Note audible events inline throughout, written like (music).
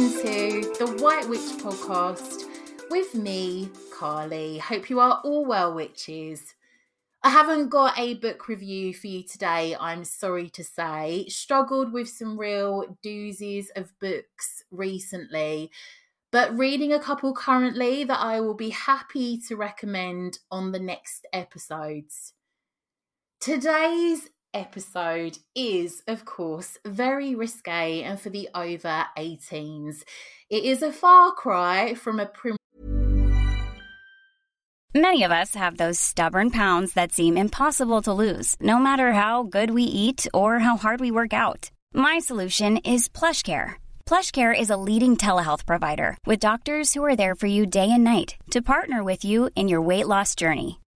Welcome to the White Witch podcast with me, Carly. Hope you are all well, witches. I haven't got a book review for you today, I'm sorry to say. Struggled with some real doozies of books recently, but reading a couple currently that I will be happy to recommend on the next episodes. Today's episode is, of course, very risque and for the over 18s. It is a far cry from a prim- Many of us have those stubborn pounds that seem impossible to lose, no matter how good we eat or how hard we work out. My solution is PlushCare. PlushCare is a leading telehealth provider with doctors who are there for you day and night to partner with you in your weight loss journey.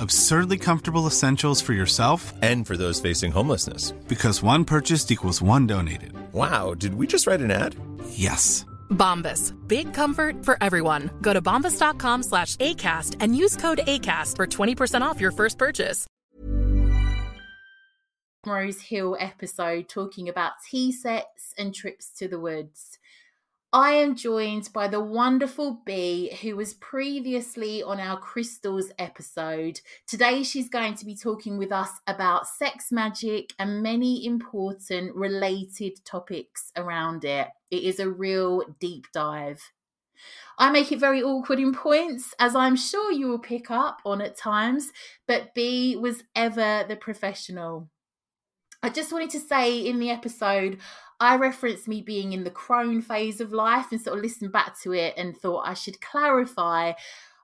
Absurdly comfortable essentials for yourself And for those facing homelessness. because one purchased equals one donated. Wow, did we just write an ad? Yes. Bombas. Big comfort for everyone. Go to bombas.com slash ACAST and use code ACAST for 20% off your first purchase. Rose Hill episode talking about tea sets and trips to the woods. I am joined by the wonderful Bee, who was previously on our crystals episode. Today, she's going to be talking with us about sex magic and many important related topics around it. It is a real deep dive. I make it very awkward in points, as I'm sure you will pick up on at times, but Bee was ever the professional. I just wanted to say in the episode, I referenced me being in the crone phase of life and sort of listened back to it and thought I should clarify.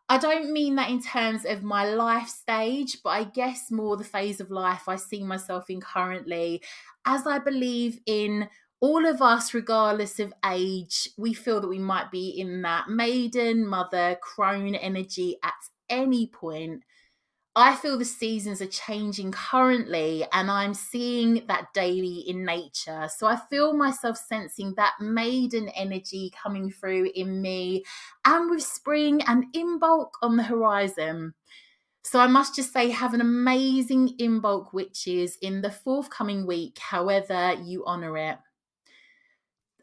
I don't mean that in terms of my life stage, but I guess more the phase of life I see myself in currently, as I believe in all of us, regardless of age, we feel that we might be in that maiden, mother, crone energy at any point. I feel the seasons are changing currently, and I'm seeing that daily in nature. So I feel myself sensing that maiden energy coming through in me, and with spring and Imbolc on the horizon. So I must just say, have an amazing Imbolc witches in the forthcoming week, however you honour it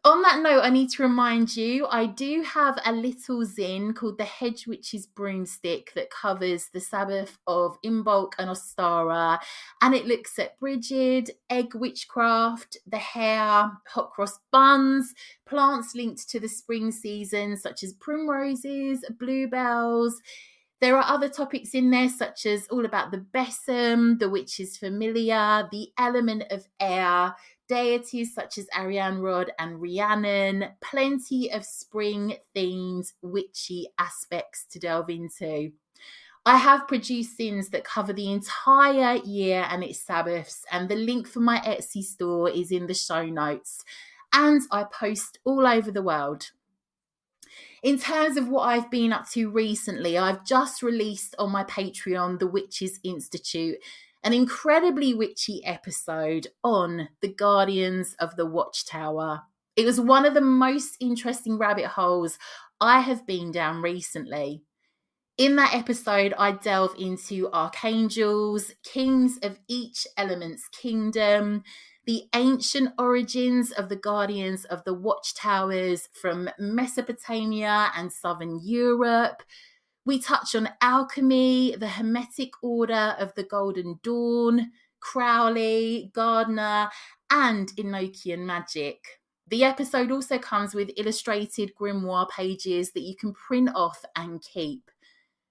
on that note, I need to remind you I do have a little zine called the Hedge Witch's Broomstick that covers the Sabbath of Imbolc and Ostara. And it looks at Brigid, egg witchcraft, the hare, hot cross buns, plants linked to the spring season, such as primroses, bluebells. There are other topics in there, such as all about the besom, the witch's familiar, the element of air, deities such as Arianrhod and Rhiannon, plenty of spring themed witchy aspects to delve into. I have produced zines that cover the entire year and its Sabbaths, and the link for my Etsy store is in the show notes. And I post all over the world. In terms of what I've been up to recently, I've just released on my Patreon the Witches Institute, an incredibly witchy episode on the Guardians of the Watchtower. It was one of the most interesting rabbit holes I have been down recently. In that episode, I delve into archangels, kings of each element's kingdom, the ancient origins of the guardians of the watchtowers from Mesopotamia and southern Europe. We touch on alchemy, the Hermetic Order of the Golden Dawn, Crowley, Gardner, and Enochian magic. The episode also comes with illustrated grimoire pages that you can print off and keep.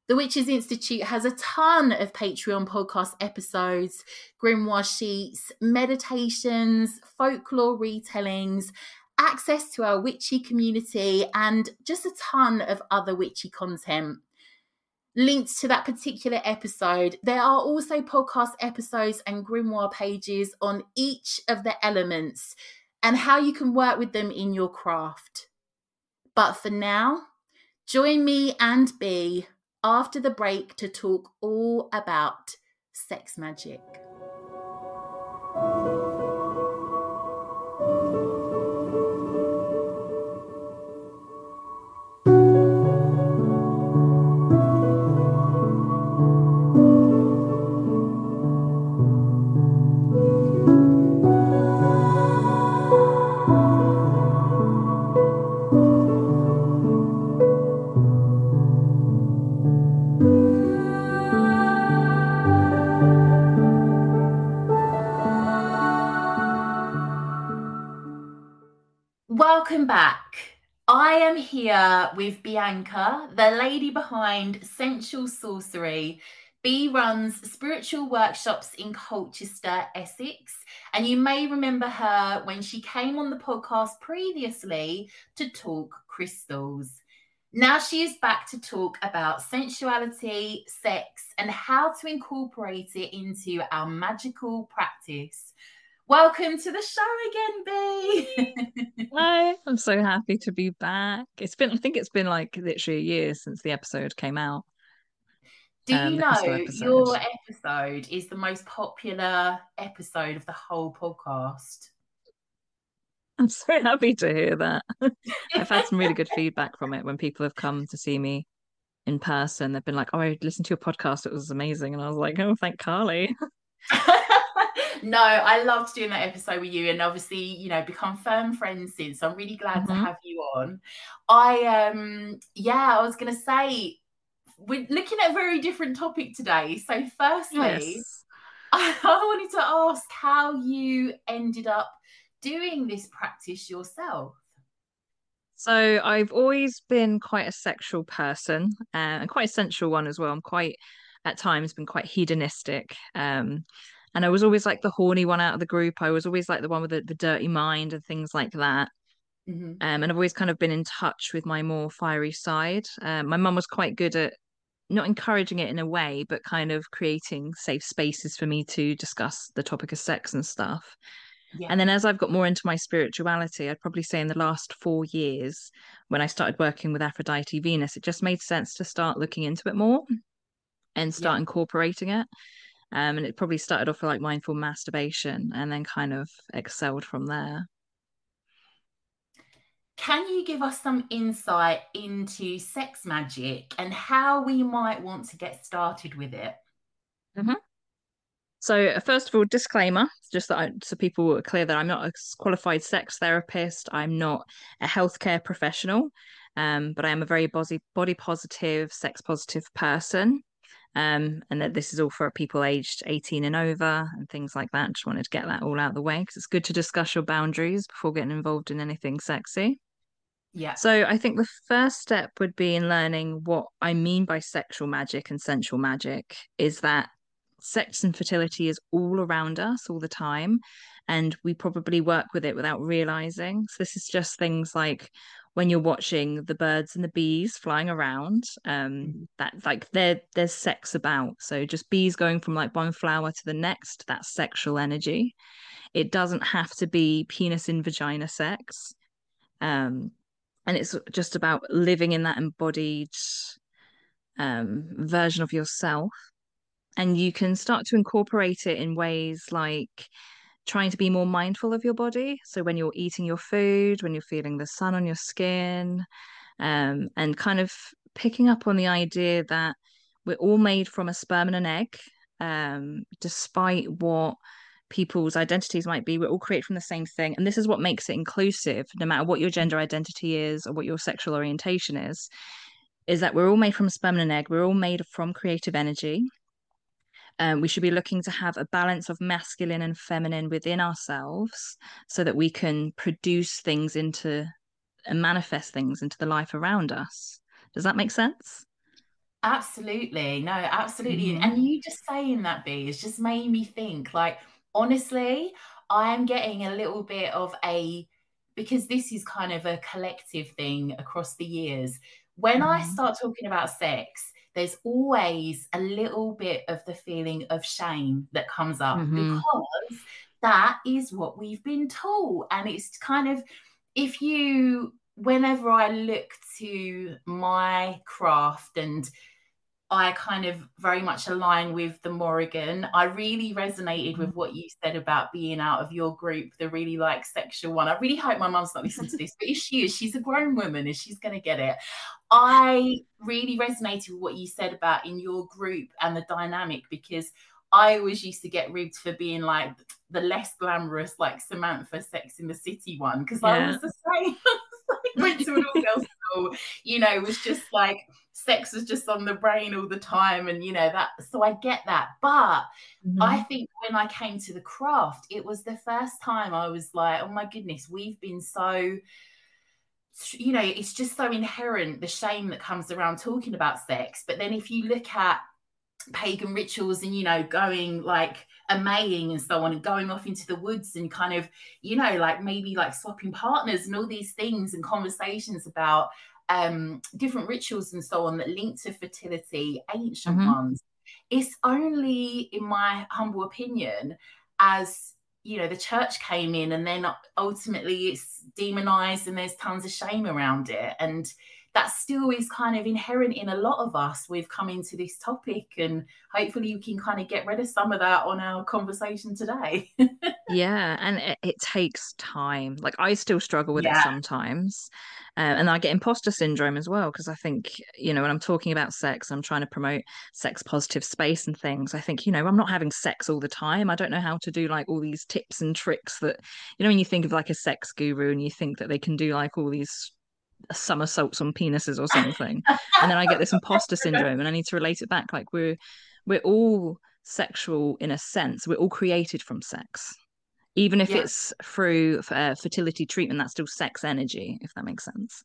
The Witches Institute has a ton of Patreon podcast episodes, grimoire sheets, meditations, folklore retellings, access to our witchy community, and just a ton of other witchy content. Linked to that particular episode, there are also podcast episodes and grimoire pages on each of the elements and how you can work with them in your craft. But for now, join me and Bee after the break to talk all about sex magic. Welcome back. I am here with Biancha, the lady behind Sensual Sorcery. Bee runs spiritual workshops in Colchester, Essex, and you may remember her when she came on the podcast previously to talk crystals. Now she is back to talk about sensuality, sex, and how to incorporate it into our magical practice. Welcome to the show again, Bee. (laughs) Hi, I'm so happy to be back. It's been, I think it's been like literally a year since the episode came out. Do you um, know episode. your episode is the most popular episode of the whole podcast? I'm so happy to hear that. I've had some really good (laughs) feedback from it when people have come to see me in person. They've been like, "Oh, I listened to your podcast; it was amazing," and I was like, "Oh, thank Carly." (laughs) no, I loved doing that episode with you, and obviously, you know, become firm friends since. So I'm really glad mm-hmm. to have you on. I um, yeah, I was gonna say we're looking at a very different topic today. So, firstly, yes. I, (laughs) I wanted to ask how you ended up doing this practice yourself. So I've always been quite a sexual person uh, and quite a sensual one as well. I'm quite at times been quite hedonistic. Um, and I was always like the horny one out of the group. I was always like the one with the, the dirty mind and things like that. Mm-hmm. Um, and I've always kind of been in touch with my more fiery side. Um, my mum was quite good at not encouraging it in a way, but kind of creating safe spaces for me to discuss the topic of sex and stuff. Yeah. And then as I've got more into my spirituality, I'd probably say in the last four years, when I started working with Aphrodite Venus, it just made sense to start looking into it more and start yeah. incorporating it. Um, and it probably started off with like mindful masturbation and then kind of excelled from there. Can you give us some insight into sex magic and how we might want to get started with it? Mm-hmm. So, first of all, disclaimer just that I, so people are clear that I'm not a qualified sex therapist, I'm not a healthcare professional, um, but I am a very body, body positive, sex positive person um, and that this is all for people aged 18 and over and things like that. Just wanted to get that all out of the way because it's good to discuss your boundaries before getting involved in anything sexy. Yeah. So I think the first step would be in learning what I mean by sexual magic and sensual magic is that sex and fertility is all around us all the time and we probably work with it without realizing. So this is just things like when you're watching the birds and the bees flying around um mm-hmm. that like there there's sex about. So just bees going from like one flower to the next that's sexual energy. It doesn't have to be penis in vagina sex um and it's just about living in that embodied um version of yourself. And you can start to incorporate it in ways like trying to be more mindful of your body. So when you're eating your food, when you're feeling the sun on your skin, um, and kind of picking up on the idea that we're all made from a sperm and an egg, um, despite what people's identities might be. We're all created from the same thing. And this is what makes it inclusive, no matter what your gender identity is or what your sexual orientation is, is that we're all made from sperm and an egg. We're all made from creative energy. Um, we should be looking to have a balance of masculine and feminine within ourselves so that we can produce things into and manifest things into the life around us. Does that make sense? Absolutely. No, absolutely. Mm-hmm. And you just saying that, Bee, has just made me think like, honestly, I am getting a little bit of a, because this is kind of a collective thing across the years. When mm-hmm. I start talking about sex, there's always a little bit of the feeling of shame that comes up mm-hmm. because that is what we've been taught. And it's kind of, if you, whenever I look to my craft and I kind of very much align with the Morrigan. I really resonated with mm-hmm. what you said about being out of your group, the really like sexual one. I really hope my mum's not listening to this, but if she is, she's a grown woman and she's going to get it. I really resonated with what you said about in your group and the dynamic because I always used to get ribbed for being like the less glamorous, like Samantha Sex in the City one because yeah. I was the same. (laughs) went to an all girls school, you know, it was just like sex was just on the brain all the time and you know that so i get that but mm-hmm. i think when i came to the craft it was the first time i was like oh my goodness we've been so you know it's just so inherent the shame that comes around talking about sex but then if you look at pagan rituals and you know going like maying and so on and going off into the woods and kind of you know like maybe like swapping partners and all these things and conversations about um, different rituals and so on that link to fertility, ancient mm-hmm. ones. It's only, in my humble opinion, as you know, the church came in and then ultimately it's demonized and there's tons of shame around it. And that still is kind of inherent in a lot of us. We've come into this topic, and hopefully, we can kind of get rid of some of that on our conversation today. (laughs) yeah, and it, it, takes time. Like I still struggle with yeah. it sometimes, uh, and I get imposter syndrome as well because I think you know when I'm talking about sex, I'm trying to promote sex positive space and things. I think you know I'm not having sex all the time. I don't know how to do like all these tips and tricks that you know when you think of like a sex guru and you think that they can do like all these somersaults on penises or something. And then i get this imposter syndrome and i need to relate it back. Like we're we're all sexual in a sense. We're all created from sex. Even if yeah. it's through uh, fertility treatment that's still sex energy if that makes sense.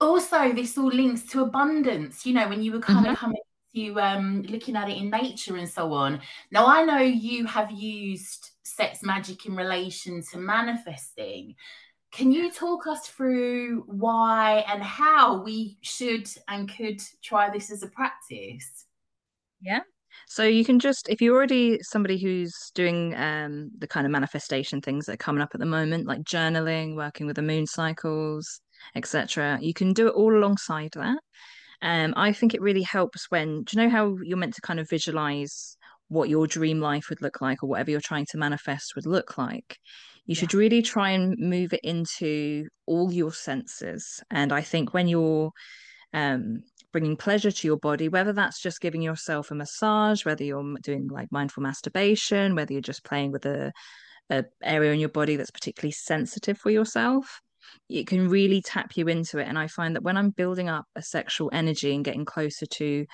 Also this all links to abundance. You know when you were kind mm-hmm. of coming to um, looking at it in nature and so on. Now i know you have used sex magic in relation to manifesting can you talk us through why and how we should and could try this as a practice? Yeah. So you can just if you're already somebody who's doing um, the kind of manifestation things that are coming up at the moment, like journaling, working with the moon cycles, etc. You can do it all alongside that. Um, I think it really helps when do you know how you're meant to kind of visualize what your dream life would look like or whatever you're trying to manifest would look like you should really try and move it into all your senses and i think when you're um, bringing pleasure to your body whether that's just giving yourself a massage whether you're doing like mindful masturbation whether you're just playing with a, a area in your body that's particularly sensitive for yourself it can really tap you into it and i find that when i'm building up a sexual energy and getting closer to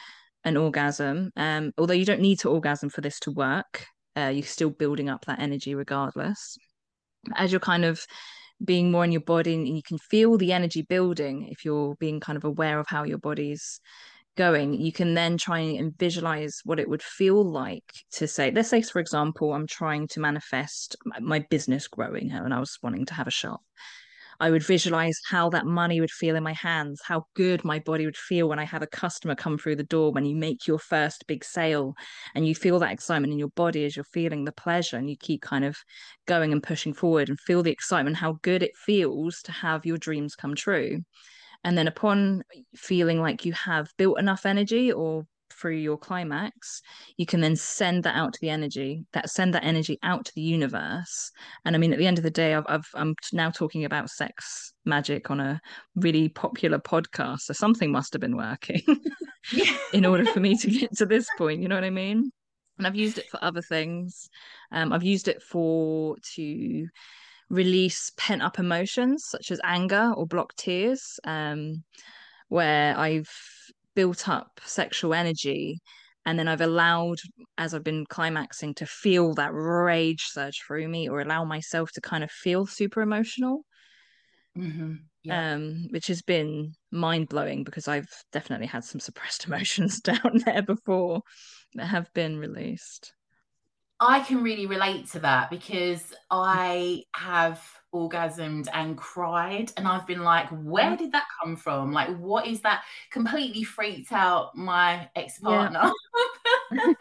an orgasm um, although you don't need to orgasm for this to work uh, you're still building up that energy regardless as you're kind of being more in your body and you can feel the energy building if you're being kind of aware of how your body's going you can then try and visualize what it would feel like to say let's say for example i'm trying to manifest my business growing and i was wanting to have a shop I would visualize how that money would feel in my hands, how good my body would feel when I have a customer come through the door, when you make your first big sale and you feel that excitement in your body as you're feeling the pleasure and you keep kind of going and pushing forward and feel the excitement, how good it feels to have your dreams come true. And then upon feeling like you have built enough energy or through your climax, you can then send that out to the energy, that send that energy out to the universe. And I mean, at the end of the day, I've, I've I'm now talking about sex magic on a really popular podcast, so something must have been working (laughs) in order for me to get to this point. You know what I mean? And I've used it for other things. Um, I've used it for to release pent up emotions such as anger or blocked tears, um, where I've built up sexual energy and then I've allowed, as I've been climaxing, to feel that rage surge through me or allow myself to kind of feel super emotional. Mm-hmm. Yeah. Um, which has been mind blowing because I've definitely had some suppressed (laughs) emotions down there before that have been released. I can really relate to that because I have orgasmed and cried and I've been like where mm. did that come from like what is that completely freaked out my ex-partner yeah. (laughs) and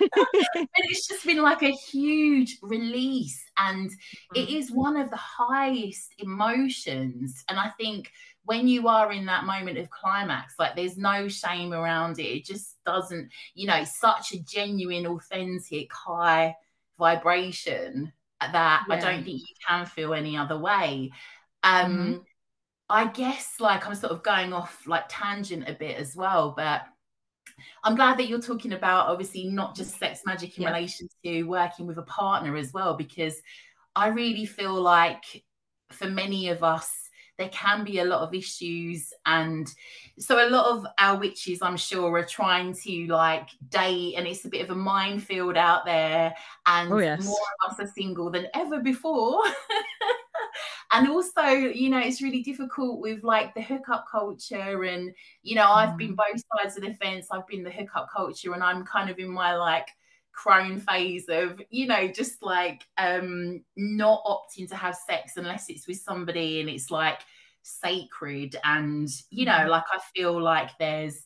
it's just been like a huge release and it mm. one of the highest emotions and I think when you are in that moment of climax like there's no shame around it it just doesn't you know such a genuine authentic high vibration that yeah. I don't think you can feel any other way. Um, mm-hmm. I guess like I'm sort of going off like tangent a bit as well, but I'm glad that you're talking about obviously not just sex magic in yeah. relation to working with a partner as well, because I really feel like for many of us, there can be a lot of issues and so a lot of our witches i'm sure are trying to like date and it's a bit of a minefield out there and oh, yes. more of us are single than ever before (laughs) and also you know it's really difficult with like the hookup culture and you know i've mm. been both sides of the fence i've been the hookup culture and i'm kind of in my like crone phase of you know just like um not opting to have sex unless it's with somebody and it's like sacred and you know mm-hmm. like i feel like there's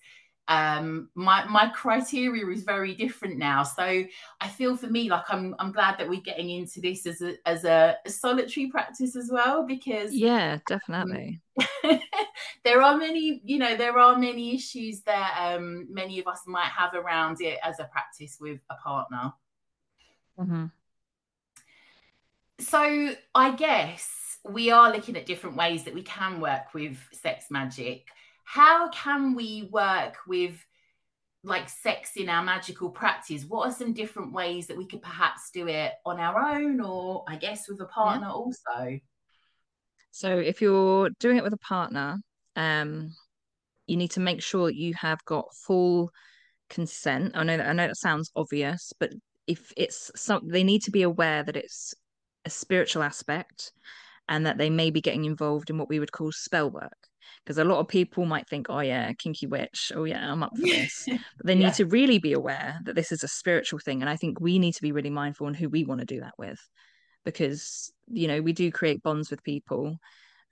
um my my criteria is very different now. So i feel for me like i'm i'm glad that we're getting into this as a as a, solitary practice as well because yeah definitely. um, (laughs) there are many you know there are many issues that um many of us might have around it as a practice with a partner. Mm-hmm. so i guess we are looking at different ways that we can work with sex magic how can we work with like sex in our magical practice? What are some different ways that we could perhaps do it on our own or i guess with a partner yeah. also? So if you're doing it with a partner um you need to make sure you have got full consent. I know that i know that sounds obvious but if it's some they need to be aware that it's a spiritual aspect and that they may be getting involved in what we would call spell work because a lot of people might think, oh yeah, kinky witch, oh yeah, I'm up for this. (laughs) But they need yeah. to really be aware that this is a spiritual thing. And I think we need to be really mindful on who we want to do that with. Because, you know, we do create bonds with people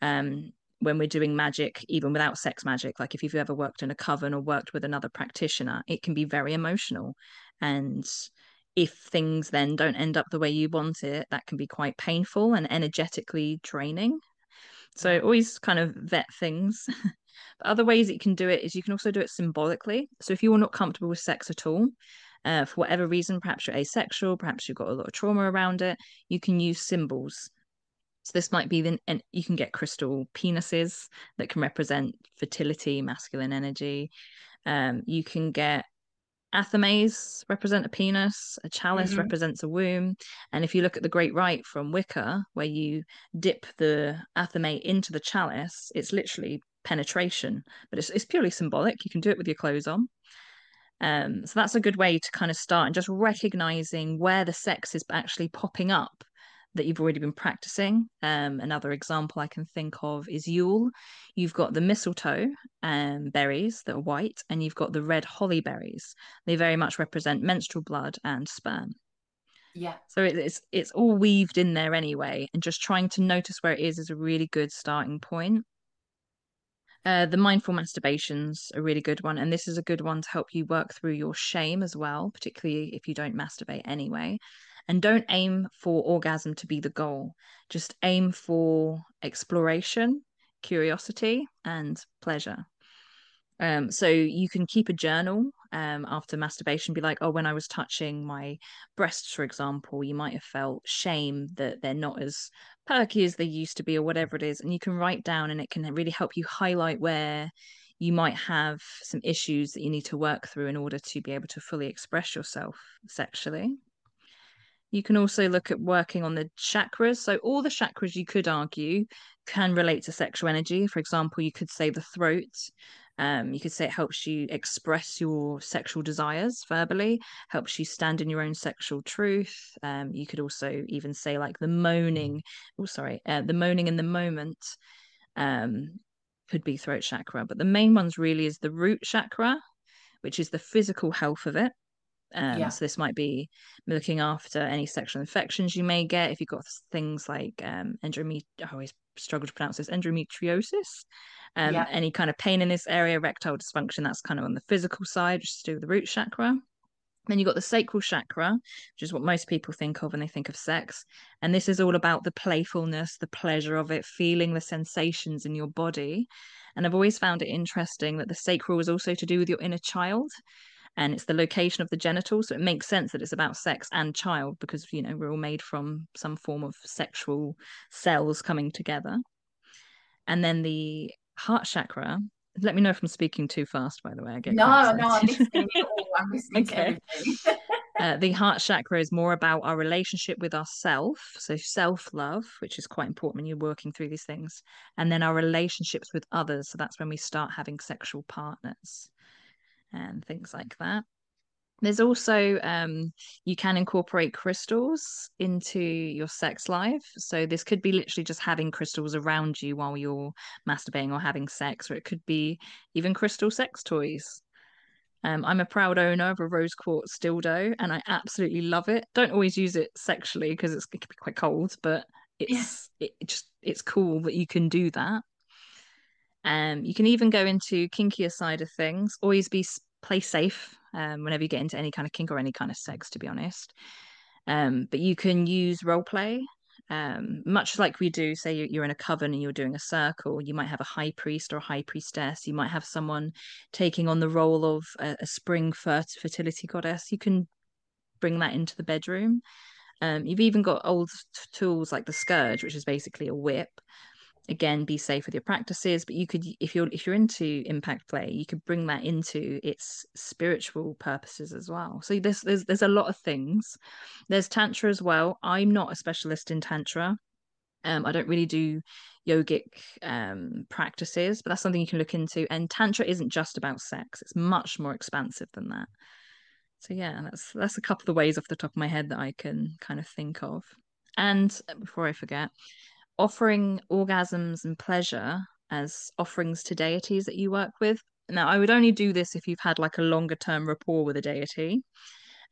um, when we're doing magic, even without sex magic. Like if you've ever worked in a coven or worked with another practitioner, it can be very emotional. And if things then don't end up the way you want it, that can be quite painful and energetically draining. So always kind of vet things. (laughs) but other ways that you can do it is you can also do it symbolically. So if you're not comfortable with sex at all, uh, for whatever reason, perhaps you're asexual, perhaps you've got a lot of trauma around it, you can use symbols. So this might be then, and you can get crystal penises that can represent fertility, masculine energy. Um, you can get Athames represent a penis, a chalice mm-hmm. represents a womb. And if you look at the Great Rite from Wicca, where you dip the athame into the chalice, it's literally penetration, but it's, it's purely symbolic. You can do it with your clothes on. Um, so that's a good way to kind of start and just recognizing where the sex is actually popping up that you've already been practicing. Um, another example I can think of is Yule. You've got the mistletoe um, berries that are white, and you've got the red holly berries. They very much represent menstrual blood and sperm. Yeah. So it's it's all weaved in there anyway, and just trying to notice where it is is a really good starting point. Uh, the mindful masturbation's a really good one, and this is a good one to help you work through your shame as well, particularly if you don't masturbate anyway. And don't aim for orgasm to be the goal. Just aim for exploration, curiosity, and pleasure. Um, so you can keep a journal um, after masturbation be like, oh, when I was touching my breasts, for example, you might have felt shame that they're not as perky as they used to be, or whatever it is. And you can write down, and it can really help you highlight where you might have some issues that you need to work through in order to be able to fully express yourself sexually. You can also look at working on the chakras. So, all the chakras you could argue can relate to sexual energy. For example, you could say the throat. Um, you could say it helps you express your sexual desires verbally, helps you stand in your own sexual truth. Um, you could also even say like the moaning. Oh, sorry, uh, the moaning in the moment um, could be throat chakra, but the main ones really is the root chakra, which is the physical health of it. Um, yeah. So this might be looking after any sexual infections you may get if you've got things like um, endomet- I always struggle to pronounce this endometriosis. Um, yeah. Any kind of pain in this area, erectile dysfunction, that's kind of on the physical side, just to do with the root chakra. Then you've got the sacral chakra, which is what most people think of when they think of sex. And this is all about the playfulness, the pleasure of it, feeling the sensations in your body. And I've always found it interesting that the sacral is also to do with your inner child and it's the location of the genitals so it makes sense that it's about sex and child because you know we're all made from some form of sexual cells coming together. And then the heart chakra let me know if i'm speaking too fast by the way i get no no i'm listening. I'm (laughs) listening okay. (laughs) Uh, the heart chakra is more about our relationship with ourself so self-love which is quite important when you're working through these things and then our relationships with others so that's when we start having sexual partners and things like that. There's also um, you can incorporate crystals into your sex life. So this could be literally just having crystals around you while you're masturbating or having sex, or it could be even crystal sex toys. Um, I'm a proud owner of a rose quartz dildo, and I absolutely love it. Don't always use it sexually because it can be quite cold, but it's yeah. it just it's cool that you can do that. Um, you can even go into kinkier side of things. Always be play safe um, whenever you get into any kind of kink or any kind of sex, to be honest. Um, but you can use role play, um, much like we do. Say you're in a coven and you're doing a circle. You might have a high priest or a high priestess. You might have someone taking on the role of a, a spring fertility goddess. You can bring that into the bedroom. Um, you've even got old t- tools like the scourge, which is basically a whip, again be safe with your practices but you could if you're if you're into impact play you could bring that into its spiritual purposes as well. So there's there's there's a lot of things. There's tantra as well. I'm not a specialist in tantra. Um i don't really do yogic um practices but that's something you can look into. And tantra isn't just about sex. It's much more expansive than that. So yeah that's that's a couple of ways off the top of my head that i can kind of think of. And before i forget offering orgasms and pleasure as offerings to deities that you work with. Now, I would only do this if you've had like a longer term rapport with a deity.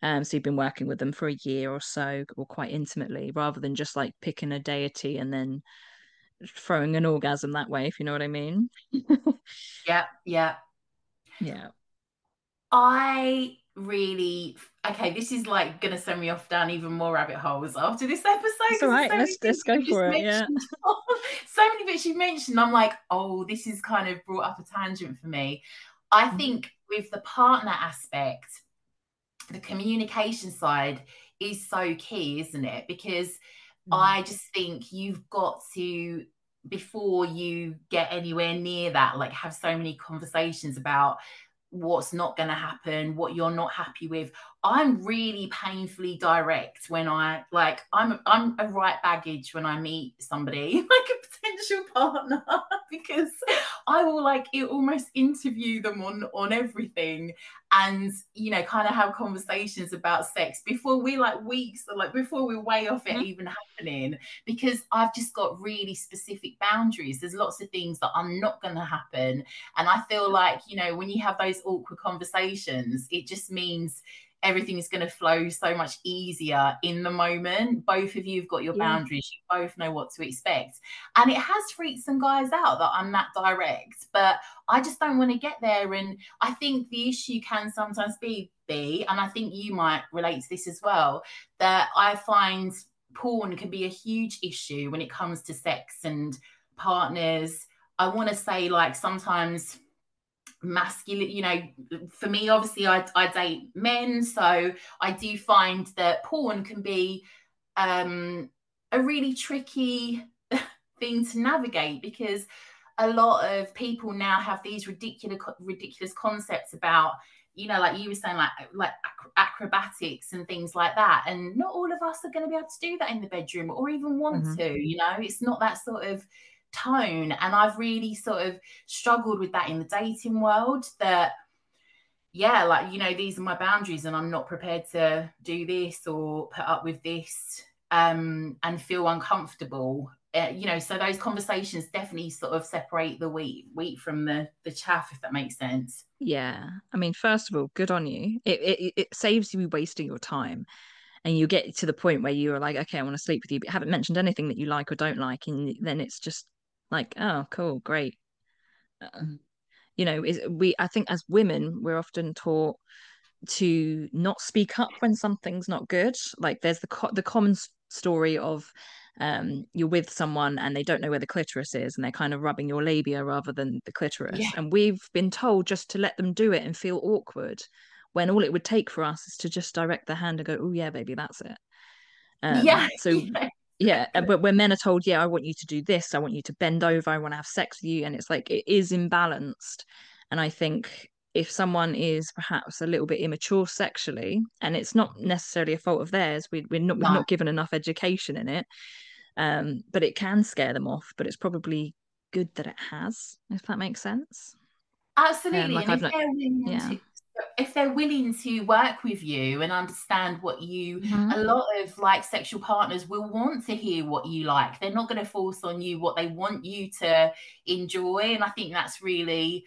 Um, so you've been working with them for a year or so, or quite intimately, rather than just like picking a deity and then throwing an orgasm that way, if you know what I mean. (laughs) yeah, yeah. Yeah. I really okay this is like gonna send me off down even more rabbit holes after this episode. All right so let's, let's go for it yeah. (laughs) so many bits you mentioned. I'm like oh this is kind of brought up a tangent for me. I mm-hmm. think with the partner aspect the communication side is so key isn't it? Because mm-hmm. i just think you've got to before you get anywhere near that like have so many conversations about what's not going to happen, what you're not happy with. I'm really painfully direct when I like I'm I'm a right baggage when I meet somebody (laughs) like potential partner? (laughs) Because I will like it almost interview them on on everything and you know kind of have conversations about sex before we like weeks like before we're way off it mm-hmm. even happening because I've just got really specific boundaries. There's lots of things that are not going to happen and I feel like you know when you have those awkward conversations it just means everything is going to flow so much easier in the moment. Both of you have got your yeah. boundaries. You both know what to expect. And it has freaked some guys out that I'm that direct, but I just don't want to get there. And I think the issue can sometimes be, be, and I think you might relate to this as well, that I find porn can be a huge issue when it comes to sex and partners. I want to say, like, sometimes masculine you know for me obviously I, I date men so i do find that porn can be um a really tricky (laughs) thing to navigate because a lot of people now have these ridiculous ridiculous concepts about you know like you were saying like like acrobatics and things like that and not all of us are going to be able to do that in the bedroom or even want mm-hmm. to you know it's not that sort of tone and i've really sort of struggled with that in the dating world that yeah like you know these are my boundaries and i'm not prepared to do this or put up with this um and feel uncomfortable. Uh, you know so those conversations definitely sort of separate the wheat wheat from the the chaff if that makes sense. Yeah. I mean first of all good on you. It it, it saves you wasting your time. And you get to the point where you're like okay i want to sleep with you but haven't mentioned anything that you like or don't like and then it's just like oh cool great uh, you know is we i think as women we're often taught to not speak up when something's not good like there's the co- the common story of um, you're with someone and they don't know where the clitoris is and they're kind of rubbing your labia rather than the clitoris. Yeah. And we've been told just to let them do it and feel awkward when all it would take for us is to just direct the hand and go, oh, yeah, baby, that's it. Um, yeah. So, (laughs) yeah. Yeah. But when men are told, yeah, I want you to do this, I want you to bend over, I want to have sex with you. And it's like, it is imbalanced. And I think if someone is perhaps a little bit immature sexually, and it's not necessarily a fault of theirs, we, we're not, no. we're not given enough education in it um, but it can scare them off. But it's probably good that it has, if that makes sense. Absolutely. Um, like and if, not, they're willing yeah. to, if they're willing to work with you and understand what you, mm-hmm. a lot of like sexual partners will want to hear what you like. They're not going to force on you what they want you to enjoy. And I think that's really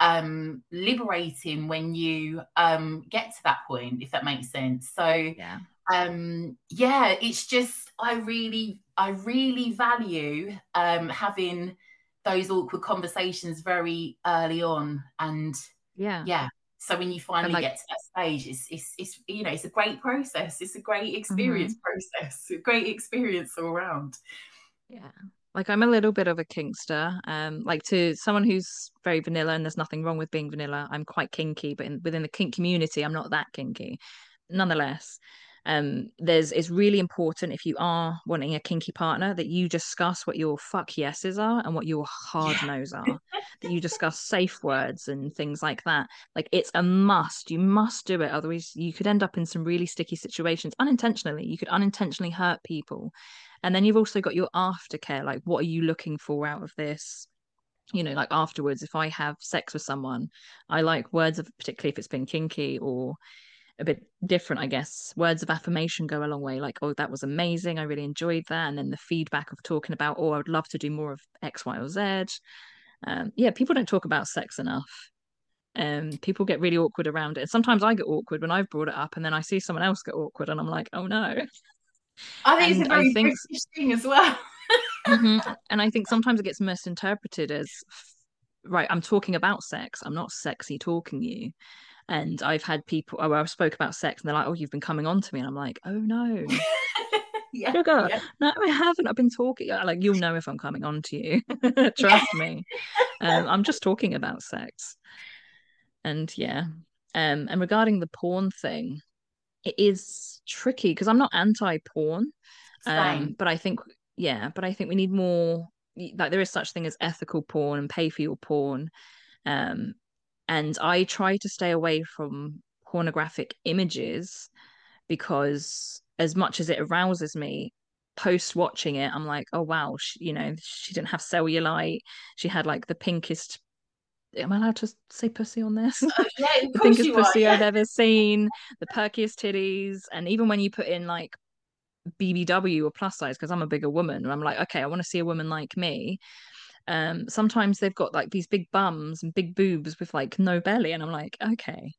um liberating when you um get to that point if that makes sense so yeah um yeah it's just i really i really value um having those awkward conversations very early on and yeah yeah so when you finally like, get to that stage it's, it's it's you know it's a great process. It's a great experience mm-hmm. process. A great experience all around. Yeah. Like i'm a little bit of a kinkster um like to someone who's very vanilla and there's nothing wrong with being vanilla i'm quite kinky but in, within the kink community i'm not that kinky. Nonetheless um there's it's really important if you are wanting a kinky partner that you discuss what your fuck yeses are and what your hard yeah. no's are that you (laughs) discuss safe words and things like that. Like it's a must. You must do it otherwise you could end up in some really sticky situations unintentionally. You could unintentionally hurt people. And then you've also got your aftercare. Like what are you looking for out of this? You know like afterwards if i have sex with someone i like words of particularly if it's been kinky or a bit different, I guess. Words of affirmation go a long way, like, oh, that was amazing. I really enjoyed that. And then the feedback of talking about, oh, I would love to do more of X, Y, or Z. Um, yeah, people don't talk about sex enough. Um, people get really awkward around it. And sometimes I get awkward when I've brought it up, and then I see someone else get awkward, and I'm like, oh no. I think and it's a very think, British thing as well. mm-hmm, (laughs) and I think sometimes it gets misinterpreted as right. I'm talking about sex. I'm not sexy talking you. And I've had people, oh, I spoke about sex and they're like, oh, you've been coming on to me. And I'm like, oh no. (laughs) yeah, Sugar. Yeah. No, I haven't. I've been talking. Like, you'll know if I'm coming on to you. (laughs) Trust me. Um, I'm just talking about sex. And yeah. Um, and regarding the porn thing, it is tricky because I'm not anti porn. Um, but I think, yeah, but I think we need more like there is such thing as ethical porn and pay for your porn um and I try to stay away from pornographic images because as much as it arouses me post watching it i'm like oh wow she, you know she didn't have cellulite. She had like the pinkest am i allowed to say pussy on this? Uh, (laughs) yeah, (laughs) the pinkest pussy are, yeah. i've ever seen the perkiest titties and even when you put in like bbw or plus size because i'm a bigger woman and i'm like okay i want to see a woman like me um sometimes they've got like these big bums and big boobs with like no belly and i'm like okay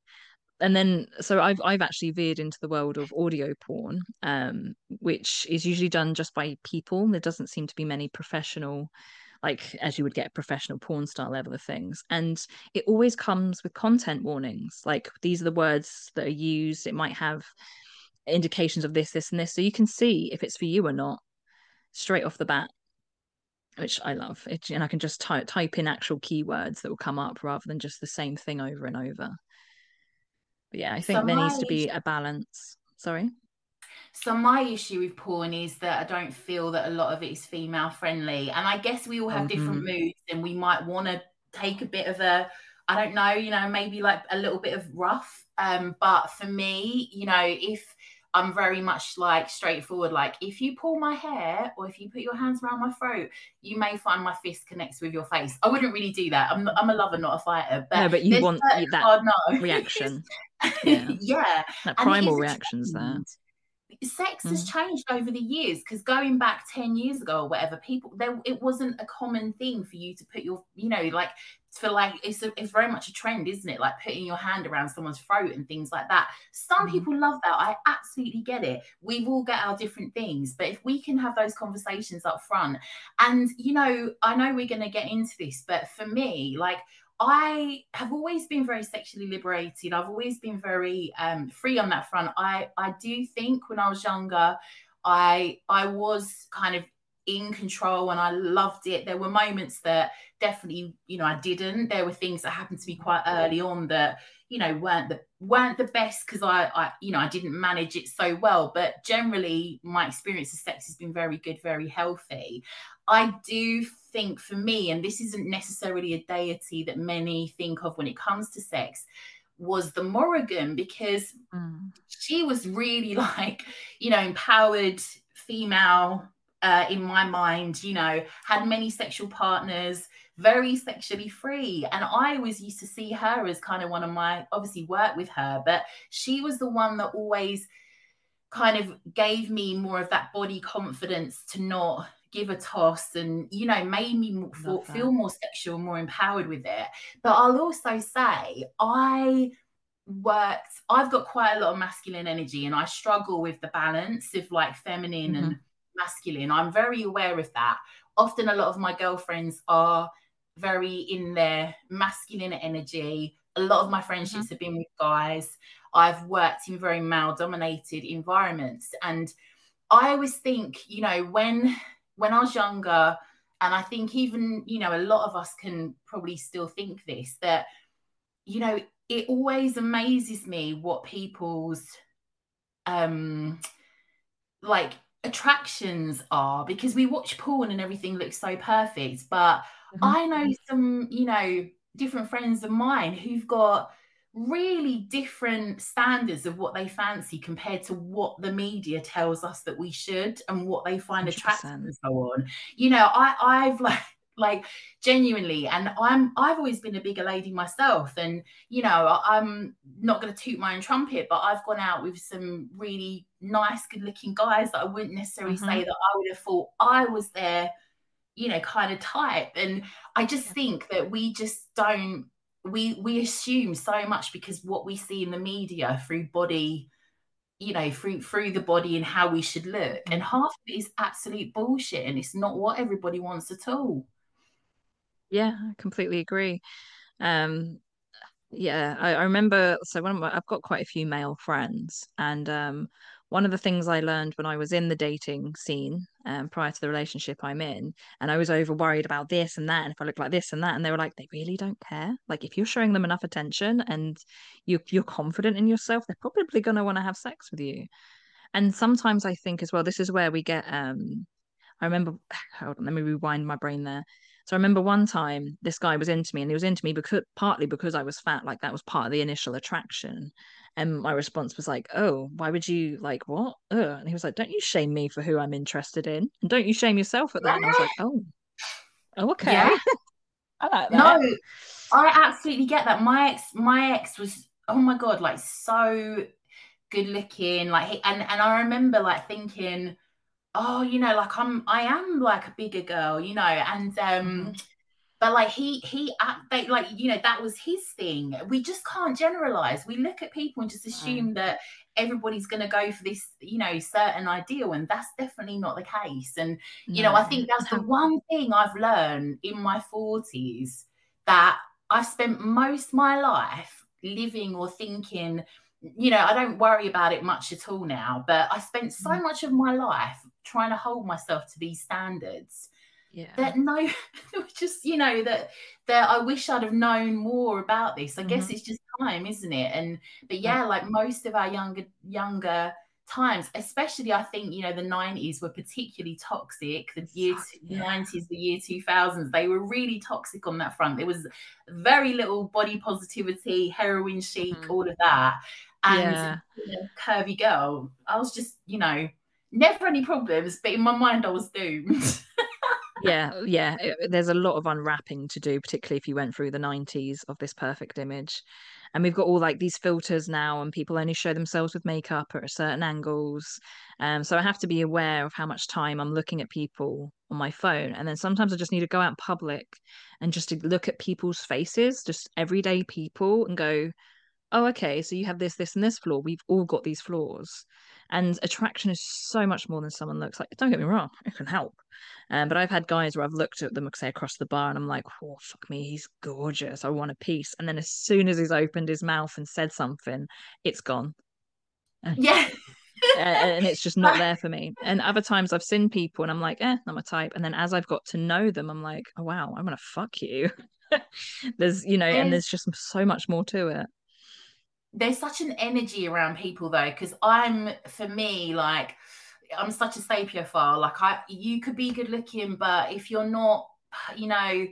and then so I've I've actually veered into the world of audio porn, um, which is usually done just by people. There doesn't seem to be many professional, like as you would get professional porn star level of things, and it always comes with content warnings. Like these are the words that are used. It might have indications of this, this, and this, so you can see if it's for you or not straight off the bat which I love. It, and I can just type type in actual keywords that will come up rather than just the same thing over and over. But yeah, I think so there needs to be a balance. Sorry. So my issue with porn is that I don't feel that a lot of it is female friendly, and I guess we all have mm-hmm. different moods, and we might want to take a bit of a, I don't know, you know, maybe like a little bit of rough. Um, but for me, you know, if I'm very much like straightforward. Like if you pull my hair or if you put your hands around my throat, you may find my fist connects with your face. I wouldn't really do that. I'm, I'm a lover, not a fighter. But no, but you want that no. (laughs) reaction. yeah. yeah. (laughs) That primal reactions there sex has mm. changed over the years because going back 10 years ago or whatever people there it wasn't a common thing for you to put your you know like for like it's a, it's very much a trend isn't it like putting your hand around someone's throat and things like that some mm. people love that i absolutely get it we've all got our different things but if we can have those conversations up front and you know i know we're going to get into this but for me like I have always been very sexually liberated. I've always been very um, free on that front. I I do think when I was younger, I I was kind of in control and I loved it. There were moments that definitely, you know, I didn't. There were things that happened to me quite early on that, you know, weren't the weren't the best because I, I, you know, I didn't manage it so well. But generally, my experience of sex has been very good, very healthy. I do think for me, and this isn't necessarily a deity that many think of when it comes to sex, was the Morrigan because mm. she was really (laughs) like, you know, empowered female uh, in my mind, you know, had many sexual partners, very sexually free. And I always used to see her as kind of one of my, obviously, work with her, but she was the one that always kind of gave me more of that body confidence to not give a toss and you know made me more, feel more sexual more empowered with it but i'll also say i worked i've got quite a lot of masculine energy and i struggle with the balance of like feminine mm-hmm. and masculine. I'm very aware of that. Often a lot of my girlfriends are very in their masculine energy. A lot of my friendships mm-hmm. have been with guys. I've worked in very male dominated environments. And i always think you know when when I was younger, and I think even, you know, a lot of us can probably still think this that, you know, it always amazes me what people's um like attractions are because we watch porn and everything looks so perfect. But mm-hmm. I know some, you know, different friends of mine who've got really different standards of what they fancy compared to what the media tells us that we should and what they find attractive and so on. You know, I I've like like genuinely and i'm i've always been a bigger lady myself and you know i'm not going to toot my own trumpet but i've gone out with some really nice good looking guys that i wouldn't necessarily mm-hmm. say that i would have thought i was their you know kind of type and i just think that we just don't we we assume so much because what we see in the media through body you know through through the body and how we should look and half of it is absolute bullshit and it's not what everybody wants at all yeah i completely agree um yeah I, I remember so when i've got quite a few male friends and um one of the things I learned when I was in the dating scene um, prior to the relationship I'm in, and I was over worried about this and that, and if I look like this and that, and they were like, they really don't care. Like if you're showing them enough attention and you you're confident in yourself, they're probably going to want to have sex with you. And sometimes I think as well, this is where we get. um I remember. (sighs) Hold on, let me rewind my brain there. So I remember one time this guy was into me, and he was into me because partly because I was fat, like that was part of the initial attraction. And my response was like, "Oh, why would you like what?" Ugh. And he was like, "Don't you shame me for who I'm interested in, and don't you shame yourself at that." And I was like, "Oh, oh okay." Yeah. (laughs) I like that. No, I absolutely get that. My ex, my ex was oh my god, like so good looking, like he, and and I remember like thinking, oh, you know, like I'm I am like a bigger girl, you know, and um. Mm-hmm but like he he they like you know that was his thing we just can't generalize we look at people and just assume that everybody's going to go for this you know certain ideal and that's definitely not the case and you no. know i think that's the (laughs) one thing i've learned in my 40s that i've spent most my life living or thinking you know i don't worry about it much at all now but i spent so mm. much of my life trying to hold myself to these standards yeah. that no (laughs) just you know that that I wish I'd have known more about this. I mm-hmm. guess it's just time, isn't it? And but yeah, like most of our younger younger times, especially I think, you know, the 90s were particularly toxic. The year yeah. 90s, the year 2000s, they were really toxic on that front. There was very little body positivity, heroin chic, mm-hmm. all of that. And yeah. you know, curvy girl, I was just, you know, never any problems, but in my mind, I was doomed. (laughs) yeah, yeah. There's a lot of unwrapping to do, particularly if you went through the 90s of this perfect image and we've got all like these filters now and people only show themselves with makeup at certain angles um, so i have to be aware of how much time i'm looking at people on my phone and then sometimes i just need to go out in public and just to look at people's faces just everyday people and go oh okay so you have this this and this flaw we've all got these flaws and attraction is so much more than someone looks like. Don't get me wrong, it can help. Um, but I've had guys where I've looked at them, say, across the bar, and I'm like, oh, fuck me, he's gorgeous. I want a piece. And then as soon as he's opened his mouth and said something, it's gone. Yeah. (laughs) and it's just not there for me. And other times I've seen people and I'm like, eh, not my type. And then as I've got to know them, I'm like, oh wow, I'm gonna fuck you. (laughs) there's you know, and there's just so much more to it there's such an energy around people though because i'm for me like i'm such a sapiophile like i you could be good looking but if you're not (sighs) you know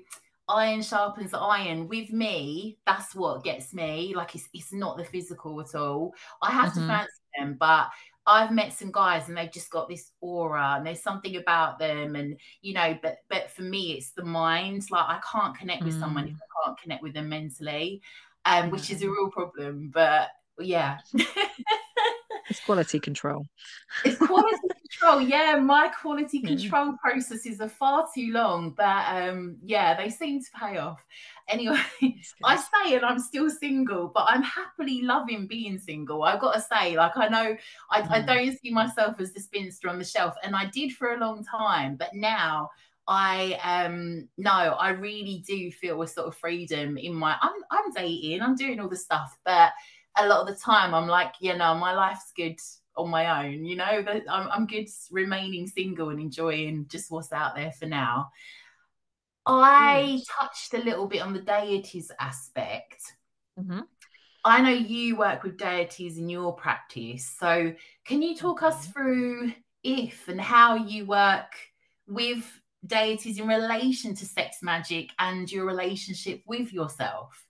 iron sharpens iron with me that's what gets me like it's, it's not the physical at all i have mm-hmm. to fancy them but I've met some guys and they've just got this aura and there's something about them and you know but but for me it's the mind like I can't connect with mm. someone if. I can't connect with them mentally um, which is a real problem. But yeah. (laughs) it's quality control. It's quality control. Yeah, my quality control processes are far too long, but um, yeah, they seem to pay off. Anyway, (laughs) I say, and I'm still single, but I'm happily loving being single. I've got to say, like, I know I, mm. I don't see myself as the spinster on the shelf, and I did for a long time, but now I um no, I really do feel a sort of freedom in my I'm I'm dating, I'm doing all the stuff, but a lot of the time I'm like, you know, my life's good on my own, you know, I'm I'm good remaining single and enjoying just what's out there for now. I touched a little bit on the deities aspect. Mm-hmm. I know you work with deities in your practice. So, can you talk us through if and how you work with deities in relation to sex magic and your relationship with yourself?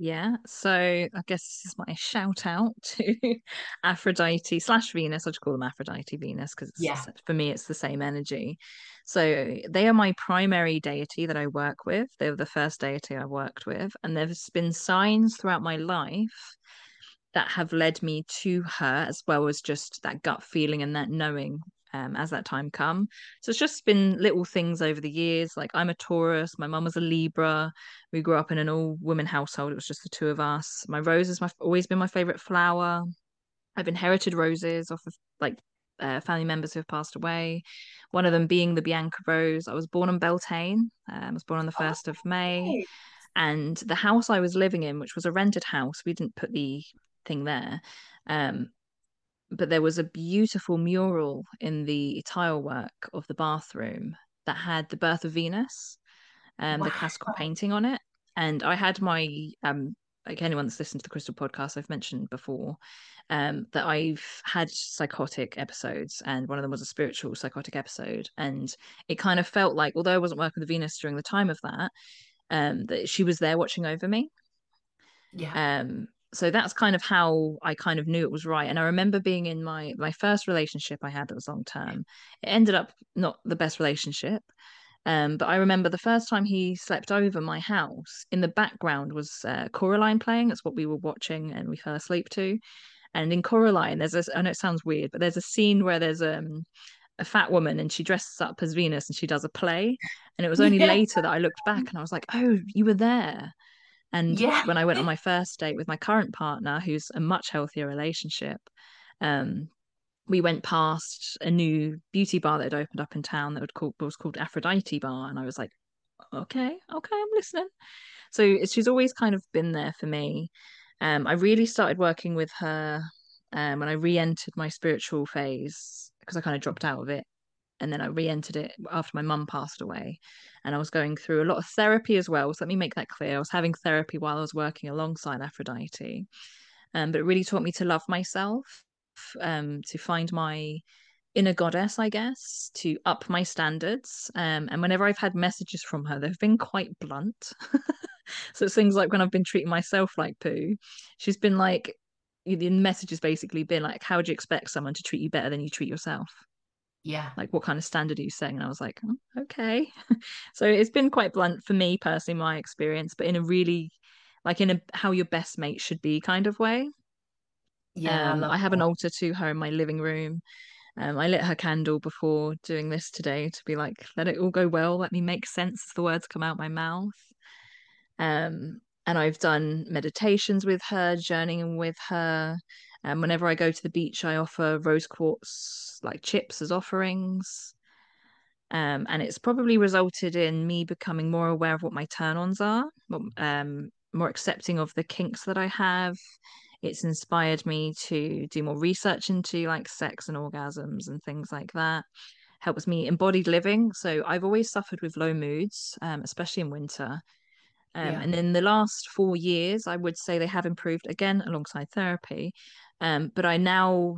Yeah, so I guess this is my shout out (laughs) to Aphrodite slash Venus. I'll just call them Aphrodite Venus because yeah. for me it's the same energy. So they are my primary deity that I work with. They were the first deity I worked with, and there's been signs throughout my life that have led me to her as well as just that gut feeling and that knowing um, as that time come. So it's just been little things over the years. Like I'm a Taurus, my mum was a Libra. We grew up in an all women household. It was just the two of us. My rose has always been my favorite flower. I've inherited roses off of like uh, family members who have passed away. One of them being the Bianca rose. I was born on Beltane. Um, I was born on the first oh, of May. And the house I was living in, which was a rented house, we didn't put the thing there. Um, but there was a beautiful mural in the tile work of the bathroom that had the birth of Venus, and wow. the classical painting on it. And I had my um, like anyone that's listened to the Crystal podcast, I've mentioned before um, that I've had psychotic episodes, and one of them was a spiritual psychotic episode. And it kind of felt like, although I wasn't working with Venus during the time of that, um, that she was there watching over me. Yeah. Um, so that's kind of how I kind of knew it was right. And I remember being in my my first relationship I had that was long term. It ended up not the best relationship. Um, but I remember the first time he slept over my house, in the background was uh, Coraline playing. That's what we were watching and we fell asleep to. And in Coraline, there's a, I know it sounds weird, but there's a scene where there's um, a fat woman and she dresses up as Venus and she does a play. And it was only (laughs) yeah. later that I looked back and I was like, oh, you were there. And yeah. when I went on (laughs) my first date with my current partner, who's a much healthier relationship, um, we went past a new beauty bar that had opened up in town that was called Aphrodite Bar, and I was like, okay, okay, I'm listening. So she's always kind of been there for me. Um, I really started working with her um, when I re-entered my spiritual phase because I kind of dropped out of it and then I re-entered it after my mum passed away, and I was going through a lot of therapy as well. So let me make that clear. I was having therapy while I was working alongside Aphrodite, um, but it really taught me to love myself, um, to find my inner goddess, I guess, to up my standards. Um, and whenever I've had messages from her, they've been quite blunt. (laughs) so it's things like when I've been treating myself like poo, she's been like, the message has basically been like, how would you expect someone to treat you better than you treat yourself? Yeah. Like, what kind of standard are you setting? And I was like, oh, okay. (laughs) so it's been quite blunt for me personally, my experience, but in a really, like, in a how your best mate should be kind of way. Yeah. Um, I, I have that. an altar to her in my living room. Um, I lit her candle before doing this today to be like, let it all go well. Let me make sense as the words come out my mouth. Um, and I've done meditations with her, journeying with her. And um, whenever I go to the beach, I offer rose quartz like chips as offerings. Um, and it's probably resulted in me becoming more aware of what my turn ons are, um, more accepting of the kinks that I have. It's inspired me to do more research into like sex and orgasms and things like that. Helps me embodied living. So I've always suffered with low moods, um, especially in winter. Um, yeah. And in the last four years, I would say they have improved again alongside therapy. Um, but I now,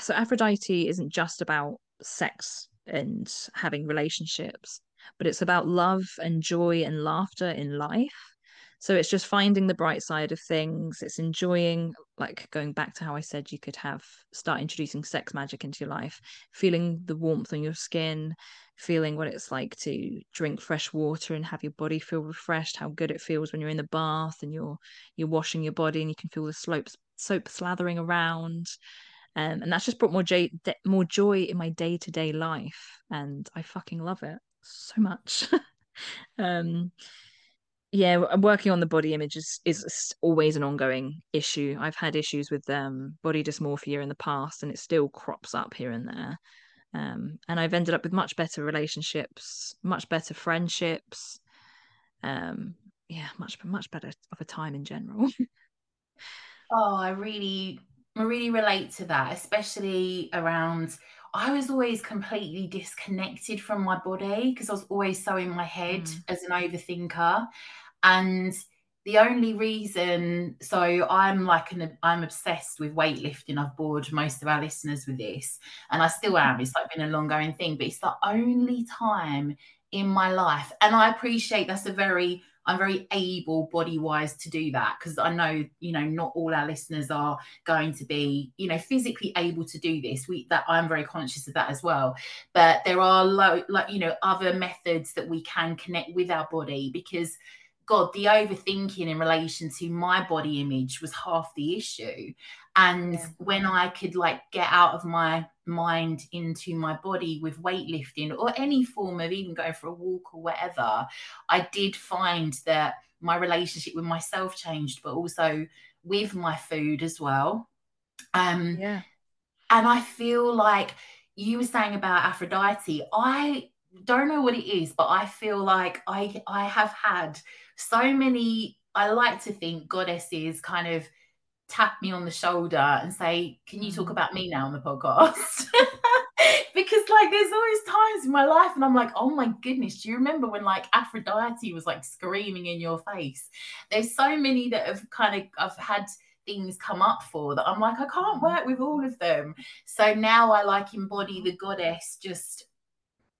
so Aphrodite isn't just about sex and having relationships, but it's about love and joy and laughter in life. So it's just finding the bright side of things. It's enjoying, like going back to how I said you could have start introducing sex magic into your life, feeling the warmth on your skin, feeling what it's like to drink fresh water and have your body feel refreshed, how good it feels when you're in the bath and you're you're washing your body and you can feel the slopes soap slathering around. Um, and that's just brought more joy, more joy in my day to day life, and I fucking love it so much. (laughs) um, yeah, working on the body image is, is always an ongoing issue. I've had issues with um, body dysmorphia in the past, and it still crops up here and there. Um, and I've ended up with much better relationships, much better friendships. Um, yeah, much much better of a time in general. (laughs) oh, I really, I really relate to that, especially around. I was always completely disconnected from my body because I was always so in my head mm. as an overthinker. And the only reason, so I'm like an, I'm obsessed with weightlifting. I've bored most of our listeners with this, and I still am. It's like been a long going thing, but it's the only time in my life, and I appreciate that's a very I'm very able body wise to do that because I know, you know, not all our listeners are going to be, you know, physically able to do this. We that I'm very conscious of that as well. But there are like, you know, other methods that we can connect with our body because God, the overthinking in relation to my body image was half the issue. And yeah. when I could like get out of my mind into my body with weightlifting or any form of even going for a walk or whatever, I did find that my relationship with myself changed, but also with my food as well. Um, yeah. And I feel like you were saying about Aphrodite, I don't know what it is, but I feel like I I have had so many. I like to think goddesses kind of tap me on the shoulder and say, "Can you talk mm. about me now on the podcast?" (laughs) because like there's always times in my life and I'm like, "Oh my goodness, do you remember when like Aphrodite was like screaming in your face?" There's so many that have kind of I've had things come up for that I'm like, I can't work with all of them. So now I like embody the goddess just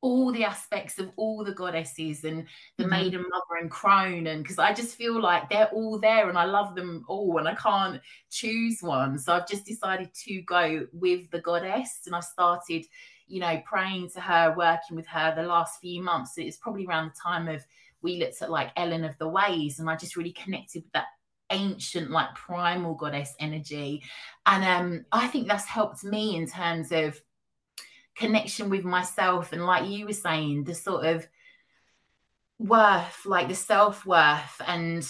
all the aspects of all the goddesses and the mm-hmm. maiden mother and crone and because i just feel like they're all there and i love them all and i can't choose one. So i've just decided to go with the goddess and i started you know praying to her working with her the last few months. It's probably around the time of we looked at like Elen of the Ways and i just really connected with that ancient like primal goddess energy. And um i think that's helped me in terms of connection with myself and like you were saying the sort of worth like the self-worth. And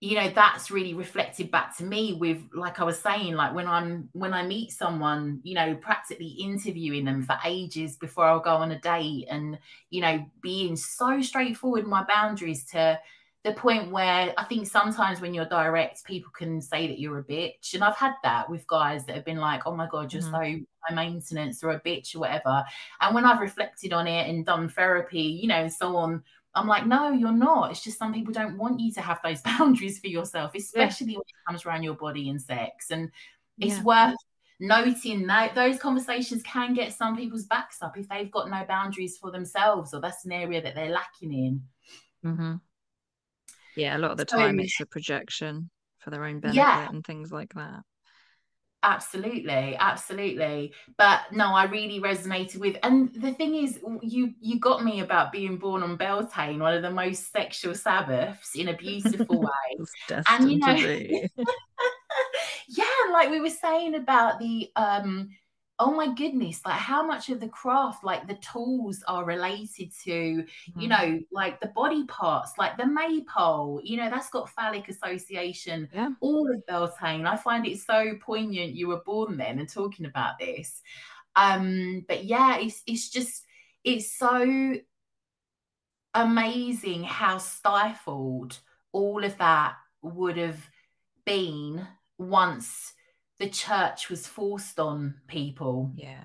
you know that's really reflected back to me with like i was saying like when i'm when i meet someone you know practically interviewing them for ages before i'll go on a date and you know being so straightforward my boundaries to the point where I think sometimes when you're direct, people can say that you're a bitch. And I've had that with guys that have been like, oh my God, you're mm-hmm. so high maintenance or a bitch or whatever. And when I've reflected on it and done therapy, you know, and so on, I'm like, no, you're not. It's just some people don't want you to have those (laughs) boundaries for yourself, especially yeah. when it comes around your body and sex. And it's yeah. worth noting that those conversations can get some people's backs up if they've got no boundaries for themselves or that's an area that they're lacking in. Mm-hmm. Yeah, a lot of the time it's a projection for their own benefit yeah. and things like that. Absolutely, absolutely. But no, I really resonated with and the thing is you you got me about being born on Beltane, one of the most sexual Sabbaths in a beautiful (laughs) way. and you know (laughs) Yeah, like we were saying about the um oh my goodness like how much of the craft like the tools are related to mm-hmm. you know like the body parts like the maypole you know that's got phallic association yeah. all of beltane i find it so poignant you were born then and talking about this um but yeah it's it's just it's so amazing how stifled all of that would have been once the church was forced on people. Yeah.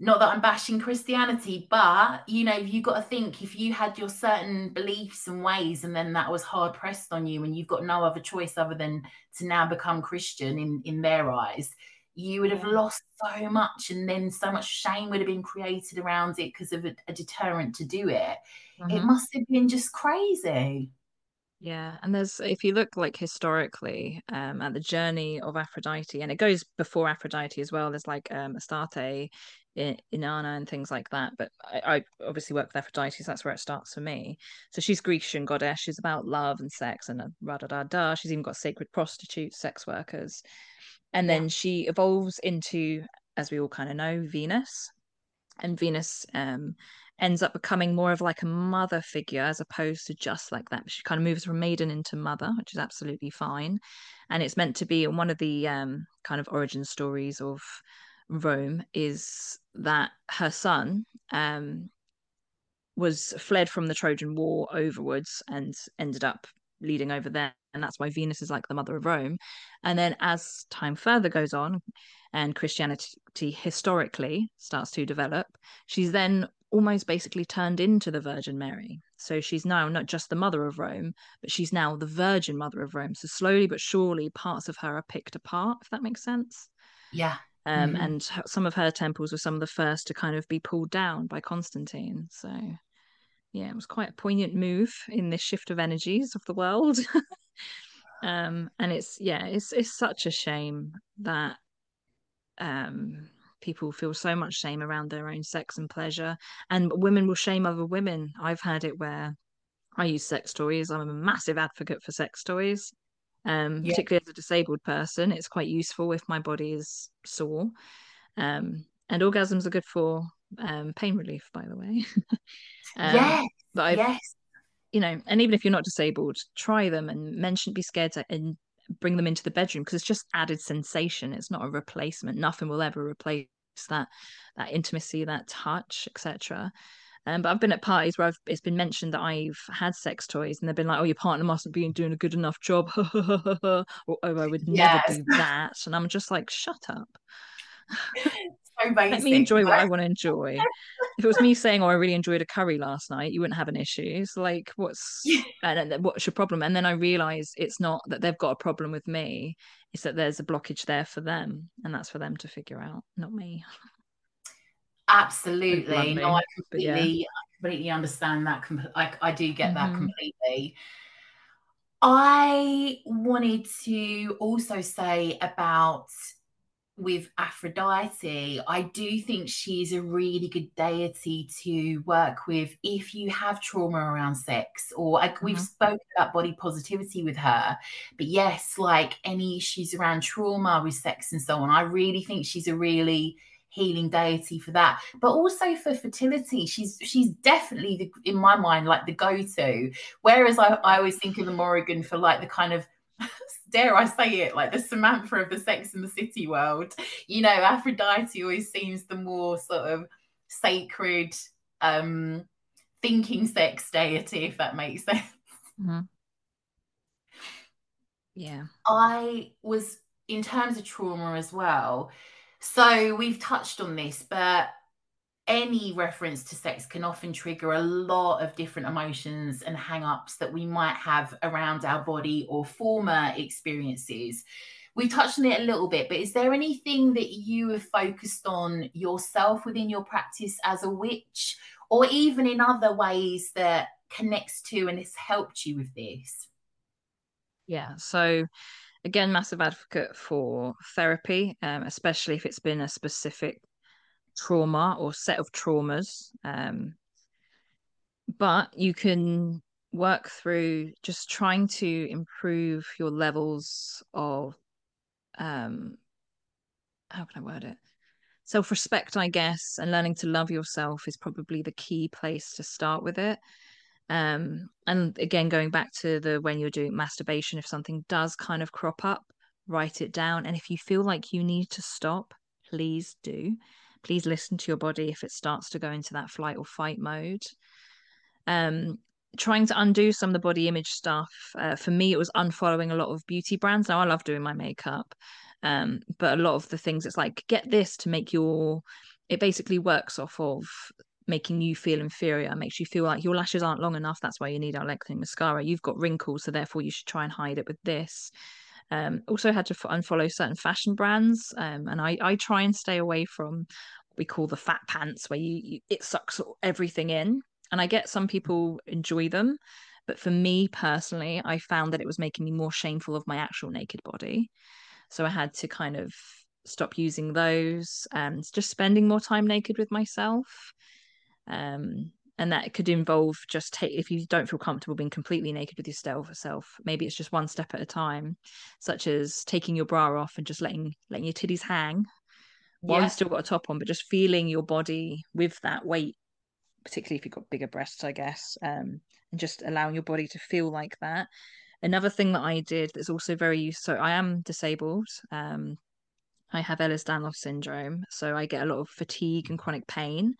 Not that I'm bashing Christianity, but you know, you got to think if you had your certain beliefs and ways, and then that was hard pressed on you, and you've got no other choice other than to now become Christian in in their eyes, you would have lost so much, and then so much shame would have been created around it because of a, a, deterrent to do it. Mm-hmm. It must have been just crazy. Yeah, and there's if you look like historically um, at the journey of Aphrodite, and it goes before Aphrodite as well. There's like um, Astarte, Inanna, and things like that. But I, I, obviously work with Aphrodite, so that's where it starts for me. So she's Grecian goddess. She's about love and sex and da da da da. She's even got sacred prostitutes, sex workers, and then yeah. she evolves into, as we all kind of know, Venus. And Venus um, ends up becoming more of like a mother figure as opposed to just like that. She kind of moves from maiden into mother, which is absolutely fine. And it's meant to be one of the um, kind of origin stories of Rome is that her son um, was fled from the Trojan War overwards and ended up leading over there. And that's why Venus is like the mother of Rome. And then as time further goes on and Christianity historically starts to develop, she's then almost basically turned into the Virgin Mary. So she's now not just the mother of Rome, but she's now the Virgin Mother of Rome. So slowly but surely, parts of her are picked apart, if that makes sense. Yeah. Um, mm-hmm. And some of her temples were some of the first to kind of be pulled down by Constantine. So, yeah, it was quite a poignant move in this shift of energies of the world. (laughs) um, and it's yeah, it's it's such a shame that um people feel so much shame around their own sex and pleasure and women will shame other women. I've had it where i use sex toys. I'm a massive advocate for sex toys um, yeah. particularly as a disabled person. It's quite useful if my body is sore. Um, and orgasms are good for um, pain relief by the way. (laughs) Um, yes yes. you know and even if you're not disabled try them and mention be scared to and bring them into the bedroom because it's just added sensation it's not a replacement nothing will ever replace that that intimacy that touch etc um, but I've been at parties where I've, it's been mentioned that I've had sex toys, and they've been like, "Oh, your partner mustn't be doing a good enough job," (laughs) or "Oh, I would yes. never do that," and I'm just like, "Shut up." (laughs) (laughs) So Let me enjoy what I want to enjoy. if it was me saying, "Oh, I really enjoyed a curry last night," you wouldn't have an issue. It's like, what's (laughs) and what's your problem? And then I realize it's not that they've got a problem with me; it's that there's a blockage there for them, and that's for them to figure out, not me. Absolutely, no, I completely, yeah. I completely understand that. I, I do get mm-hmm. that completely. I wanted to also say about with Aphrodite, I do think she's a really good deity to work with if you have trauma around sex, or like mm-hmm. we've spoken about body positivity with her. But yes, like any issues around trauma with sex and so on, I really think she's a really healing deity for that but also for fertility she's she's definitely the, in my mind like the go-to whereas I, I always think of the morrigan for like the kind of dare I say it, like the Samantha of the Sex and the City world. You know, Aphrodite always seems the more sort of sacred, um, thinking sex deity, if that makes (laughs) sense. Mm-hmm. Yeah. I was in terms of trauma as well. So we've touched on this, but any reference to sex can often trigger a lot of different emotions and hang ups that we might have around our body or former experiences. We touched on it a little bit, but is there anything that you have focused on yourself within your practice as a witch, or even in other ways that connects to and has helped you with this? Yeah. So, again, massive advocate for therapy, um, especially if it's been a specific trauma or set of traumas. Um, but you can work through just trying to improve your levels of um how can i word it? Self-respect i guess and learning to love yourself is probably the key place to start with it. Um and again going back to the when you're doing masturbation if something does kind of crop up write it down. And if you feel like you need to stop please do please listen to your body if it starts to go into that flight or fight mode. Um trying to undo some of the body image stuff uh, for me it was unfollowing a lot of beauty brands. Now i love doing my makeup um but a lot of the things it's like get this to make your it basically works off of making you feel inferior. Makes you feel like your lashes aren't long enough. That's why you need our lengthening mascara. You've got wrinkles so therefore you should try and hide it with this um, also had to unfollow certain fashion brands, um, and I, I try and stay away from what we call the fat pants, where you, you it sucks everything in. And I get some people enjoy them, but for me personally, I found that it was making me more shameful of my actual naked body. So I had to kind of stop using those and just spending more time naked with myself. Um, and that could involve just take if you don't feel comfortable being completely naked with yourself self maybe it's just one step at a time such as taking your bra off and just letting letting your titties hang while yeah. you've still got a top on but just feeling your body with that weight particularly if you've got bigger breasts i guess um, and just allowing your body to feel like that another thing that i did that's also very useful so i am disabled um, I have Ehlers-Danlos syndrome, so I get a lot of fatigue and chronic pain.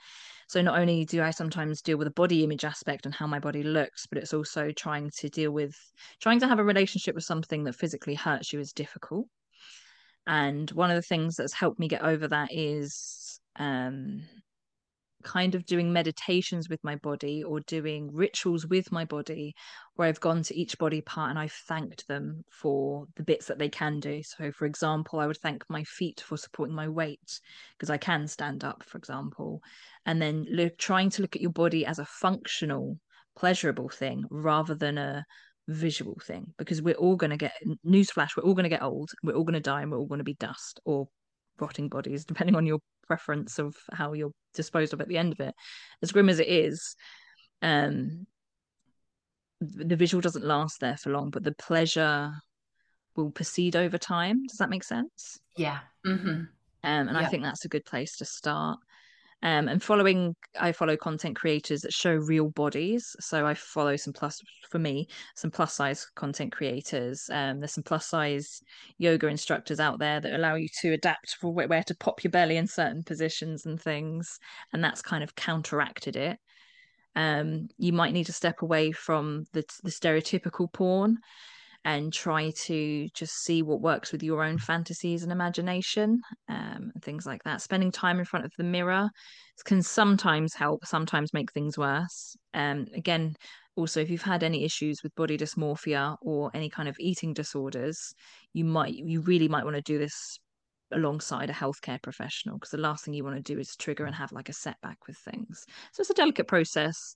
So not only do I sometimes deal with the body image aspect and how my body looks, but it's also trying to deal with trying to have a relationship with something that physically hurts you is difficult. And one of the things that's helped me get over that is um, kind of doing meditations with my body or doing rituals with my body where I've gone to each body part and I've thanked them for the bits that they can do. So, for example, I would thank my feet for supporting my weight because I can stand up, for example. And then look, trying to look at your body as a functional, pleasurable thing rather than a visual thing because we're all going to get newsflash we're all going to get old we're all going to die and we're all going to be dust or rotting bodies, depending on your preference of how you're disposed of at the end of it. As grim as it is, um, the visual doesn't last there for long, but the pleasure will proceed over time. Does that make sense? Yeah. Mm-hmm. Um, and yeah. I think that's a good place to start um, and following i follow content creators that show real bodies. So i follow some plus for me some plus size content creators. Um, there's some plus size yoga instructors out there that allow you to adapt for where to pop your belly in certain positions and things and that's kind of counteracted it. Um, you might need to step away from the, the stereotypical porn and try to just see what works with your own fantasies and imagination um, and things like that. Spending time in front of the mirror can sometimes help, sometimes make things worse. Um, again, also, if you've had any issues with body dysmorphia or any kind of eating disorders, you might, you really might want to do this alongside a healthcare professional because the last thing you want to do is trigger and have like a setback with things. So it's a delicate process.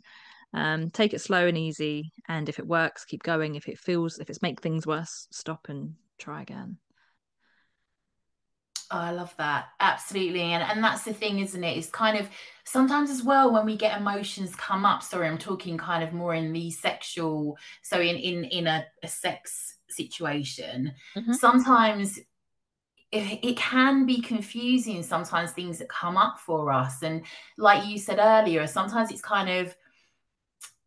Um, take it slow and easy, and if it works, keep going. If it feels, if it's make things worse, stop and try again. Oh, I love that. Absolutely. And and that's the thing, isn't it? It's kind of sometimes as well when we get emotions come up. Sorry, I'm talking kind of more in the sexual, so in in in a, a sex situation. Mm-hmm. Sometimes it, it can be confusing sometimes things that come up for us. And like you said earlier, sometimes it's kind of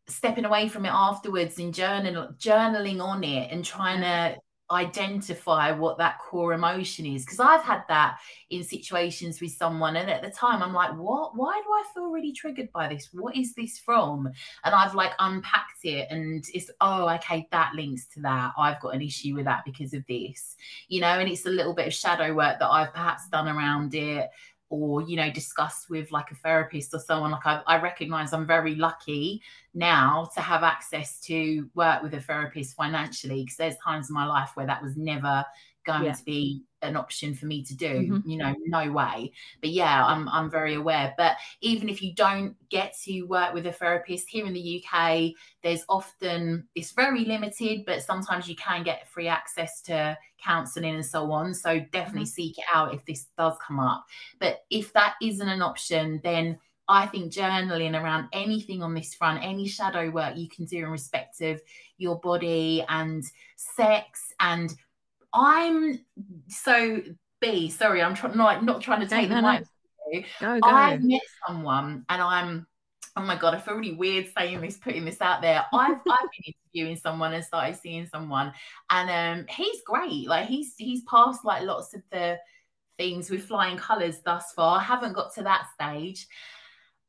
stepping away from it afterwards and journal, journaling on it and trying to identify what that core emotion is. Because I've had that in situations with someone and at the time I'm like what? Why do I feel really triggered by this? What is this from? And I've like unpacked it and it's oh okay that links to that. I've got an issue with that because of this you know and it's a little bit of shadow work that I've perhaps done around it or you know discussed with like a therapist or someone like I, I recognize i'm very lucky now to have access to work with a therapist financially because there's times in my life where that was never going yeah. to be an option for me to do mm-hmm. you know no way but yeah i'm i'm very aware but even if you don't get to work with a therapist here in the UK there's often it's very limited but sometimes you can get free access to counseling and so on so definitely mm-hmm. seek it out if this does come up but if that isn't an option then I think journaling around anything on this front, any shadow work you can do in respect of your body and sex and I'm so B. Sorry, I'm trying not not trying to take no, the no, mic. No. Go, go. I met someone, and I'm. Oh my god, I feel really weird saying this, putting this out there. (laughs) I've I've been interviewing someone and started seeing someone, and um, he's great. Like he's he's passed like lots of the things with flying colours thus far. I haven't got to that stage.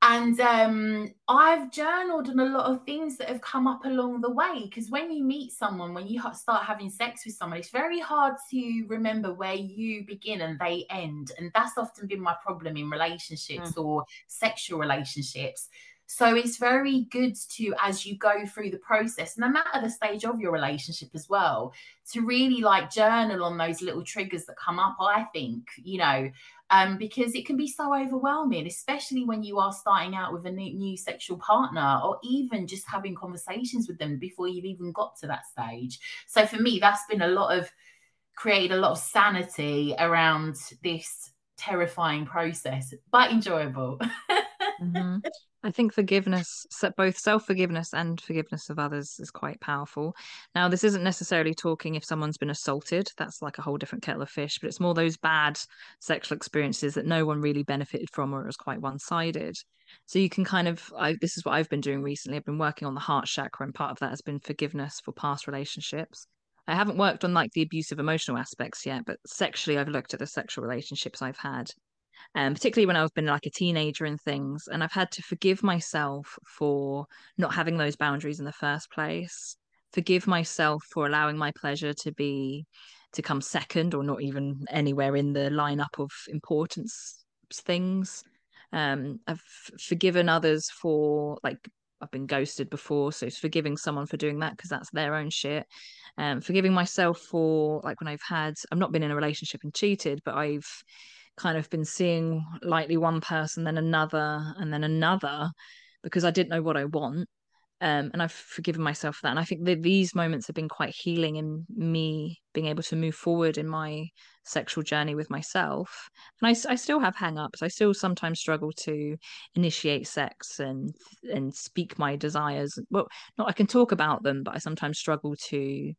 And um, I've journaled on a lot of things that have come up along the way. Because when you meet someone, when you start having sex with someone, it's very hard to remember where you begin and they end. And that's often been my problem in relationships mm. or sexual relationships. So it's very good to, as you go through the process, no matter the stage of your relationship as well, to really like journal on those little triggers that come up. I think, you know, um, because it can be so overwhelming, especially when you are starting out with a new, new, sexual partner or even just having conversations with them before you've even got to that stage. So for me, that's been a lot of created a lot of sanity around this terrifying process, but enjoyable. (laughs) mm-hmm. I think forgiveness, both self forgiveness and forgiveness of others, is quite powerful. Now, this isn't necessarily talking if someone's been assaulted, that's like a whole different kettle of fish, but it's more those bad sexual experiences that no one really benefited from or it was quite one sided. So you can kind of, I, this is what I've been doing recently. I've been working on the heart chakra, and part of that has been forgiveness for past relationships. I haven't worked on like the abusive emotional aspects yet, but sexually, I've looked at the sexual relationships I've had um, particularly when I've been like a teenager and things. And I've had to forgive myself for not having those boundaries in the first place. Forgive myself for allowing my pleasure to be to come second or not even anywhere in the lineup of importance things. Um, I've forgiven others for like I've been ghosted before, so forgiving someone for doing that because that's their own shit. Um, forgiving myself for like when I've had I've not been in a relationship and cheated, but I've kind of been seeing lightly one person, then another, and then another because I didn't know what I want. Um, and I've forgiven myself for that. And I think that these moments have been quite healing in me being able to move forward in my sexual journey with myself. And I, I still have hang-ups. I still sometimes struggle to initiate sex and and speak my desires. Well, not I can talk about them, but I sometimes struggle to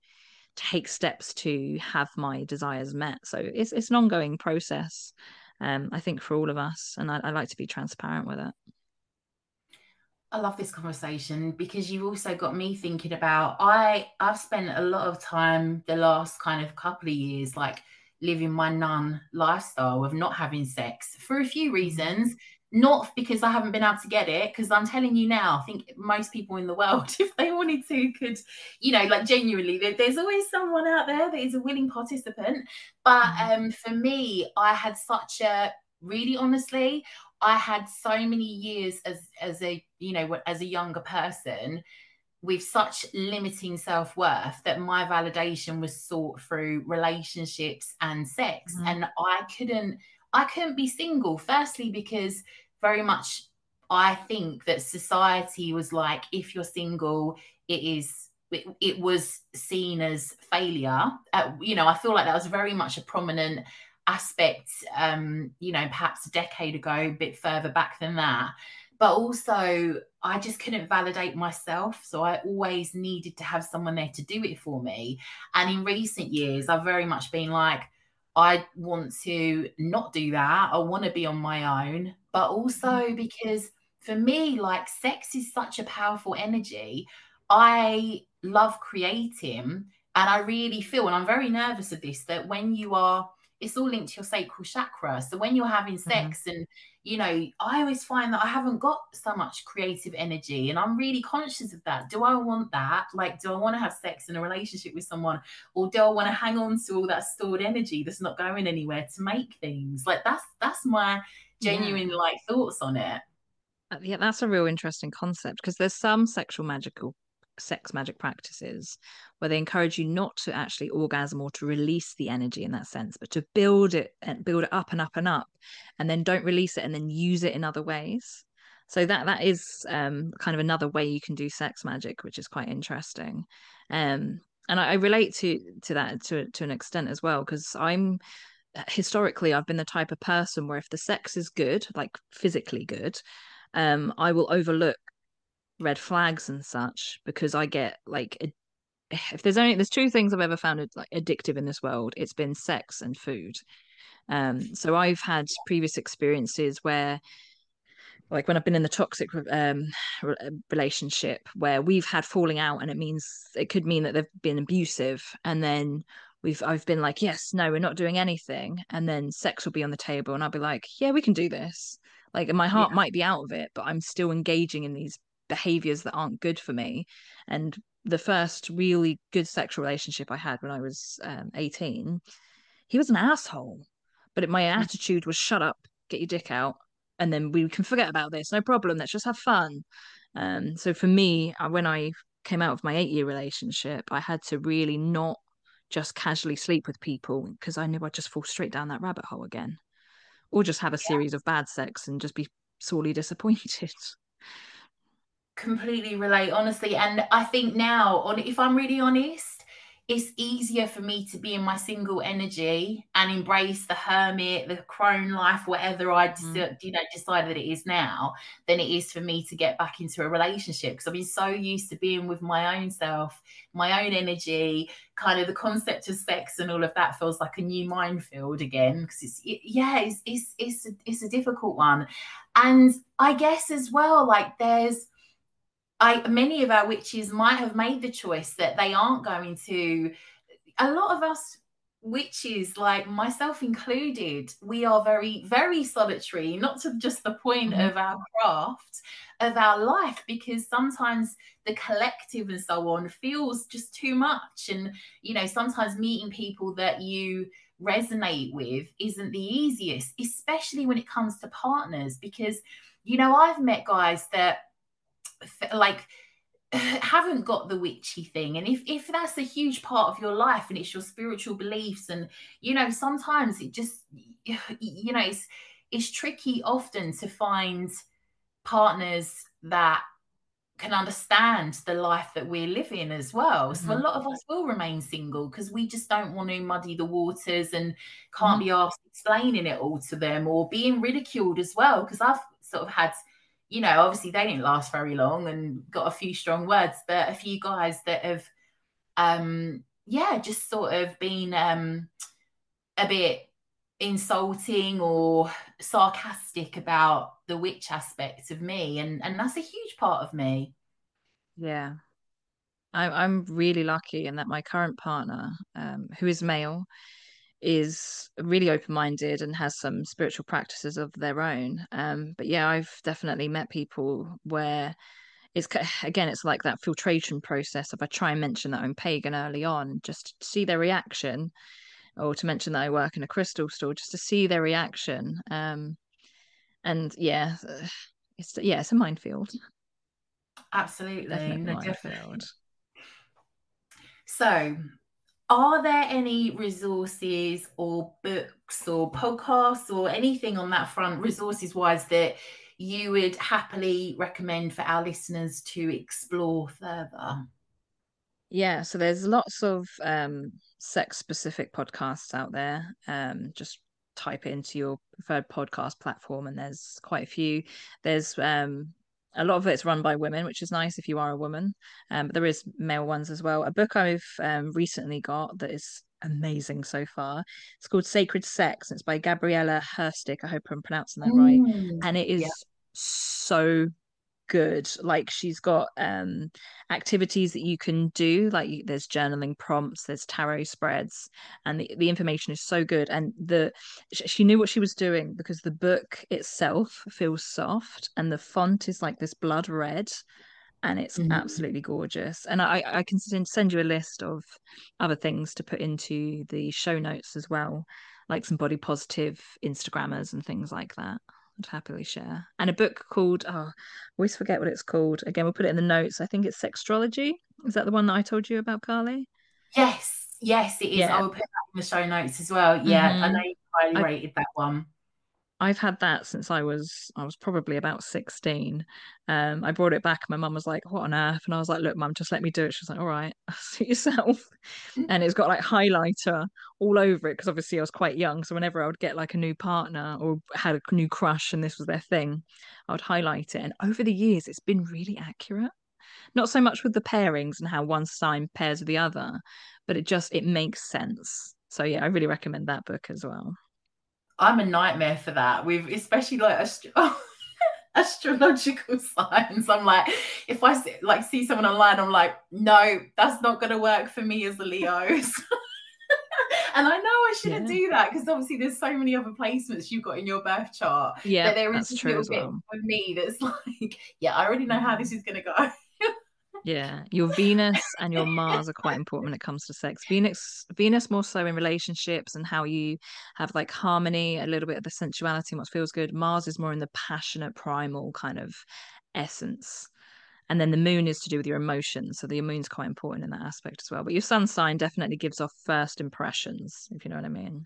take steps to have my desires met. So it's it's an ongoing process, um, I think, for all of us, and I, I like to be transparent with it. I love this conversation because you've also got me thinking about I I've spent a lot of time the last kind of couple of years like living my nun lifestyle of not having sex for a few reasons not because I haven't been able to get it, because I'm telling you now, I think most people in the world, (laughs) if they wanted to, could, you know, like genuinely, there's always someone out there that is a willing participant. But mm-hmm. um, for me, I had such a really honestly, I had so many years as as a you know as a younger person with such limiting self-worth that my validation was sought through relationships and sex mm-hmm. and I couldn't I couldn't be single. Firstly, because very much I think that society was like, if you're single, it is it, it was seen as failure. Uh, you know, I feel like that was very much a prominent aspect. Um, you know, perhaps a decade ago, a bit further back than that. But also, I just couldn't validate myself. So I always needed to have someone there to do it for me. And in recent years, I've very much been like, I want to not do that. I want to be on my own, but also mm-hmm. because for me, like sex is such a powerful energy. I love creating And I really feel, and I'm very nervous of this, that when you are, it's all linked to your sacral chakra. So when you're having mm-hmm. sex mm-hmm. and you know, I always find that I haven't got so much creative energy and I'm really conscious of that. Do I want that? Like, do I want to have sex in a relationship with someone or do I want to hang on to all that stored energy that's not going anywhere to make things? Like that's that's my genuine yeah. like thoughts on it. Uh, yeah, that's a real interesting concept because there's some sexual magical sex magic practices where they encourage you not to actually orgasm or to release the energy in that sense but to build it and build it up and up and up and then don't release it and then use it in other ways. So that that is um, kind of another way you can do sex magic which is quite interesting. Um, and I, I, relate to to that to to an extent as well because i'm historically i've been the type of person where if the sex is good like physically good um, i will overlook red flags and such because I get like a, (sighs) if there's only there's two things I've ever found like addictive in this world, it's been sex and food. Um, so I've had previous experiences where like when I've been in the toxic um, (sighs) relationship where we've had falling out and it means it could mean that they've been abusive and then we've I've been like yes no we're not doing anything and then sex will be on the table and I'll be like yeah we can do this like my heart yeah. might be out of it but I'm still engaging in these behaviors that aren't good for me and the first really good sexual relationship i had when i was um, 18 he was an asshole but my mm. attitude was shut up get your dick out and then we can forget about this no problem let's just have fun um, so for me uh, when i came out of my eight year relationship i had to really not just casually sleep with people because i knew i'd just fall straight down that rabbit hole again or just have a yeah. series of bad sex and just be sorely (laughs) disappointed completely relate honestly. And i think now on if i'm really honest it's easier for me to be in my single energy and embrace the hermit the crone life whatever i mm. you know decide that it is now than it is for me to get back into a relationship. Because i've been so used to being with my own self my own energy kind of the concept of sex and all of that feels like a new minefield again because it's it, yeah it's it's it's a, it's a difficult one. And i guess as well like there's I many of our witches might have made the choice that they aren't going to. A lot of us witches, like myself included, we are very, very solitary, not to just the point mm-hmm. of our craft, of our life, because sometimes the collective and so on feels just too much. And, you know, sometimes meeting people that you resonate with isn't the easiest, especially when it comes to partners, because, you know, I've met guys that like (sighs) haven't got the witchy thing and if if that's a huge part of your life and it's your spiritual beliefs and you know sometimes it just (sighs) you know it's it's tricky often to find partners that can understand the life that we're living as well. So mm-hmm. a lot of us will remain single because we just don't want to muddy the waters and can't mm-hmm. be asked explaining it all to them or being ridiculed as well. Because I've sort of had you know, obviously they didn't last very long and got a few strong words, but a few guys that have, um, yeah, just sort of been um, a bit insulting or sarcastic about the witch aspect of me, and and that's a huge part of me. Yeah, I, I'm really lucky in that my current partner, um, who is male, is really open minded and has some spiritual practices of their own. Um, but yeah, I've definitely met people where it's (sighs) again, it's like that filtration process. If I try and mention that I'm pagan early on, just to see their reaction, or to mention that I work in a crystal store, just to see their reaction. Um, and yeah, (sighs) it's yeah, it's a minefield. Absolutely, definitely minefield. So are there any resources or books or podcasts or anything on that front, resources wise, that you would happily recommend for our listeners to explore further? Yeah, so there's lots of um, sex specific podcasts out there. Um, just type into your preferred podcast platform, and there's quite a few. There's um, a lot of it's run by women, which is nice if you are a woman. Um, but there is male ones as well. A book I've um, recently got that is amazing so far. It's called Sacred Sex. It's by Gabriela Herstik. I hope I'm pronouncing that right. And it is yeah. so good. Like she's got um activities that you can do. Like there's journaling prompts, there's tarot spreads, and the, the information is so good. And the she knew what she was doing because the book itself feels soft, and the font is like this blood red and it's mm-hmm. absolutely gorgeous. And I, I can send you a list of other things to put into the show notes as well, like some body positive Instagrammers and things like that. I'd happily share. And a book called oh, I always forget what it's called. Again, we'll put it in the notes. I think it's Sextrology. Is that the one that I told you about, Carly? Yes, yes, it is. Yeah. I will put that in the show notes as well. Yeah, mm-hmm. I know you highly I, rated that one. I've had that since I was I was probably about 16. Um, I brought it back. My mum was like, "What on earth?" And I was like, "Look, mum, just let me do it." She was like, "All right, (laughs) suit yourself." and it's got like highlighter all over it because obviously I was quite young. So whenever I would get like a new partner or had a new crush and this was their thing, I would highlight it. And over the years, it's been really accurate. Not so much with the pairings and how one sign pairs with the other, but it just it makes sense. So yeah, I really recommend that book as well. I'm a nightmare for that with especially like astro- (laughs) astrological (laughs) signs. I'm like, if I see, like see someone online, I'm like, no, that's not going to work for me as a Leo. (laughs) and I know I shouldn't yeah. do that because obviously there's so many other placements you've got in your birth chart. Yeah, there is a little bit well. with me that's like, yeah, I already know how this is going to go. Yeah, your Venus and your Mars are quite important when it comes to sex. Venus, Venus more so in relationships and how you have like harmony, a little bit of the sensuality and what feels good. Mars is more in the passionate, primal kind of essence. And then the moon is to do with your emotions. So the moon's quite important in that aspect as well. But your sun sign definitely gives off first impressions, if you know what I mean.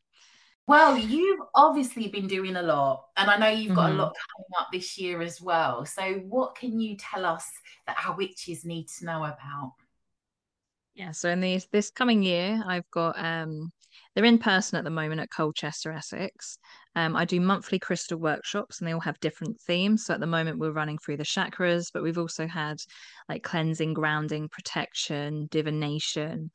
Well, you've obviously been doing a lot, and I know you've got mm-hmm. a lot coming up this year as well. So, what can you tell us that our witches need to know about? Yeah, so in these this coming year, I've got um they're in person at the moment at Colchester, Essex. Um, I do monthly crystal workshops, and they all have different themes. So at the moment, we're running through the chakras, but we've also had like cleansing, grounding, protection, divination.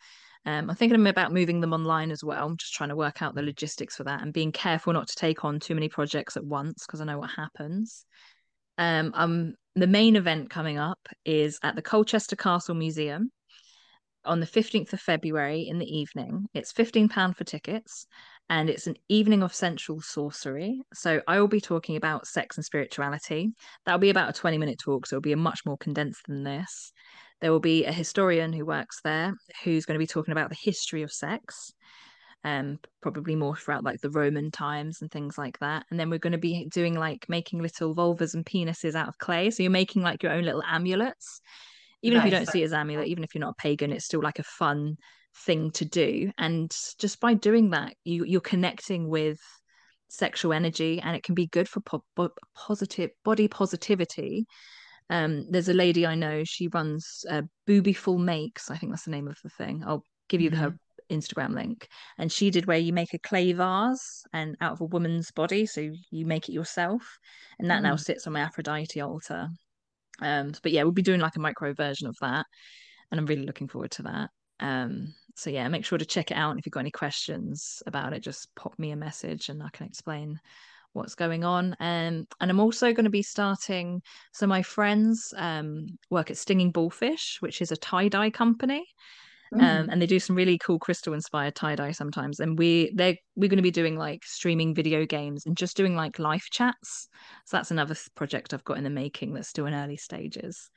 Um, I'm thinking about moving them online as well. I'm just trying to work out the logistics for that and being careful not to take on too many projects at once because I know what happens. Um, um, the main event coming up is at the Colchester Castle Museum on the 15th of February in the evening. It's £15 for tickets and it's an evening of sensual sorcery. So I will be talking about sex and spirituality. That'll be about a 20 minute talk, so it'll be a much more condensed than this. There will be a historian who works there who's going to be talking about the history of sex, um, probably more throughout like the Roman times and things like that. And then we're going to be doing like making little vulvas and penises out of clay. So you're making like your own little amulets. Even nice. if you don't see it as amulet, even if you're not a pagan, it's still like a fun thing to do. And just by doing that, you you're connecting with sexual energy and it can be good for po- positive body positivity um, there's a lady I know. She runs uh, Boobyful Makes. I think that's the name of the thing. I'll give you mm-hmm. her Instagram link. And she did where you make a clay vase and out of a woman's body, so you make it yourself, and that mm. now sits on my Aphrodite altar. Um, but yeah, we'll be doing like a micro version of that, and I'm really looking forward to that. Um, so yeah, make sure to check it out. And if you've got any questions about it, just pop me a message, and I can explain what's going on. Um, and I'm also going to be starting. So my friends um, work at Stinging Bullfish, which is a tie dye company. Um, mm. Um, and they do some really cool crystal inspired tie dye sometimes. And we they we're going to be doing like streaming video games and just doing like life chats. So that's another project I've got in the making that's still in early stages.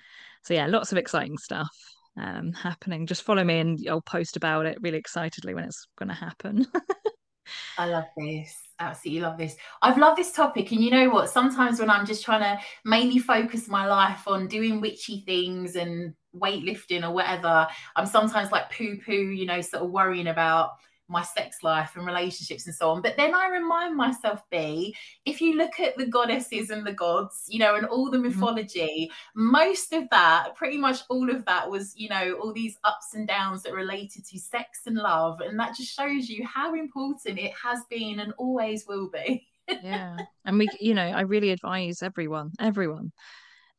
So yeah, lots of exciting stuff um, happening. Just follow me and I'll post about it really excitedly when it's going to happen. (laughs) I love this. Absolutely love this. I've loved this topic. And you know what? Sometimes when I'm just trying to mainly focus my life on doing witchy things and weightlifting or whatever, I'm sometimes like poo poo, you know, sort of worrying about my sex life and relationships and so on. But then I remind myself, Bee, if you look at the goddesses and the gods, you know, and all the mm-hmm. mythology, mm-hmm. most of that, pretty much all of that was, you know, all these ups and downs that related to sex and love. And that just shows you how important it has been and always will be. yeah. (laughs) And we, you know, I really advise everyone, everyone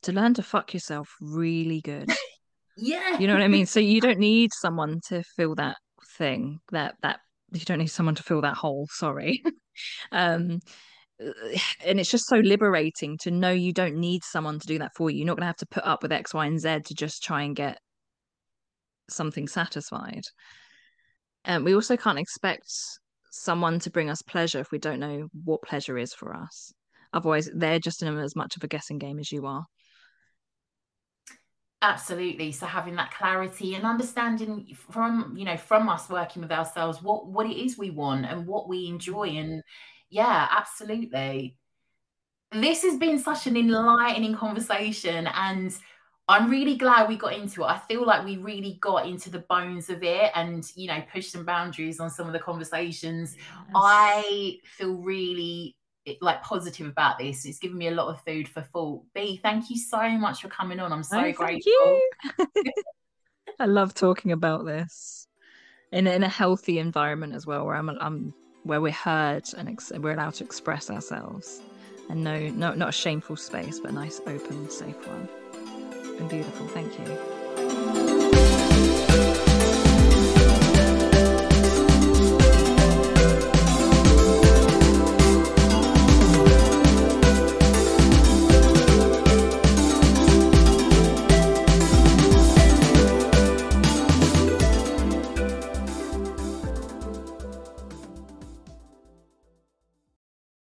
to learn to fuck yourself really good. (laughs) yeah. You know what I mean? So you don't (laughs) need someone to feel that thing that that you don't need someone to fill that hole sorry (laughs) um and it's just so liberating to know you don't need someone to do that for you. You're not going to have to put up with X, Y, and Z to just try and get something satisfied. And we also can't expect someone to bring us pleasure if we don't know what pleasure is for us. Otherwise, they're just in as much of a guessing game as you are. Absolutely. So having that clarity and understanding from, you know, from us working with ourselves, what what it is we want and what we enjoy. Mm-hmm. And yeah, absolutely. This has been such an enlightening conversation and I'm really glad we got into it. I feel like we really got into the bones of it and, you know, pushed some boundaries on some of the conversations. Yes. I feel really like positive about this. It's given me a lot of food for thought. Bee, thank you so much for coming on. I'm so oh, grateful. (laughs) I love talking about this in in a healthy environment as well, where I'm I'm where we're heard and ex- we're allowed to express ourselves, and no, no, not a shameful space, but a nice, open, safe one. It's been beautiful. Thank you.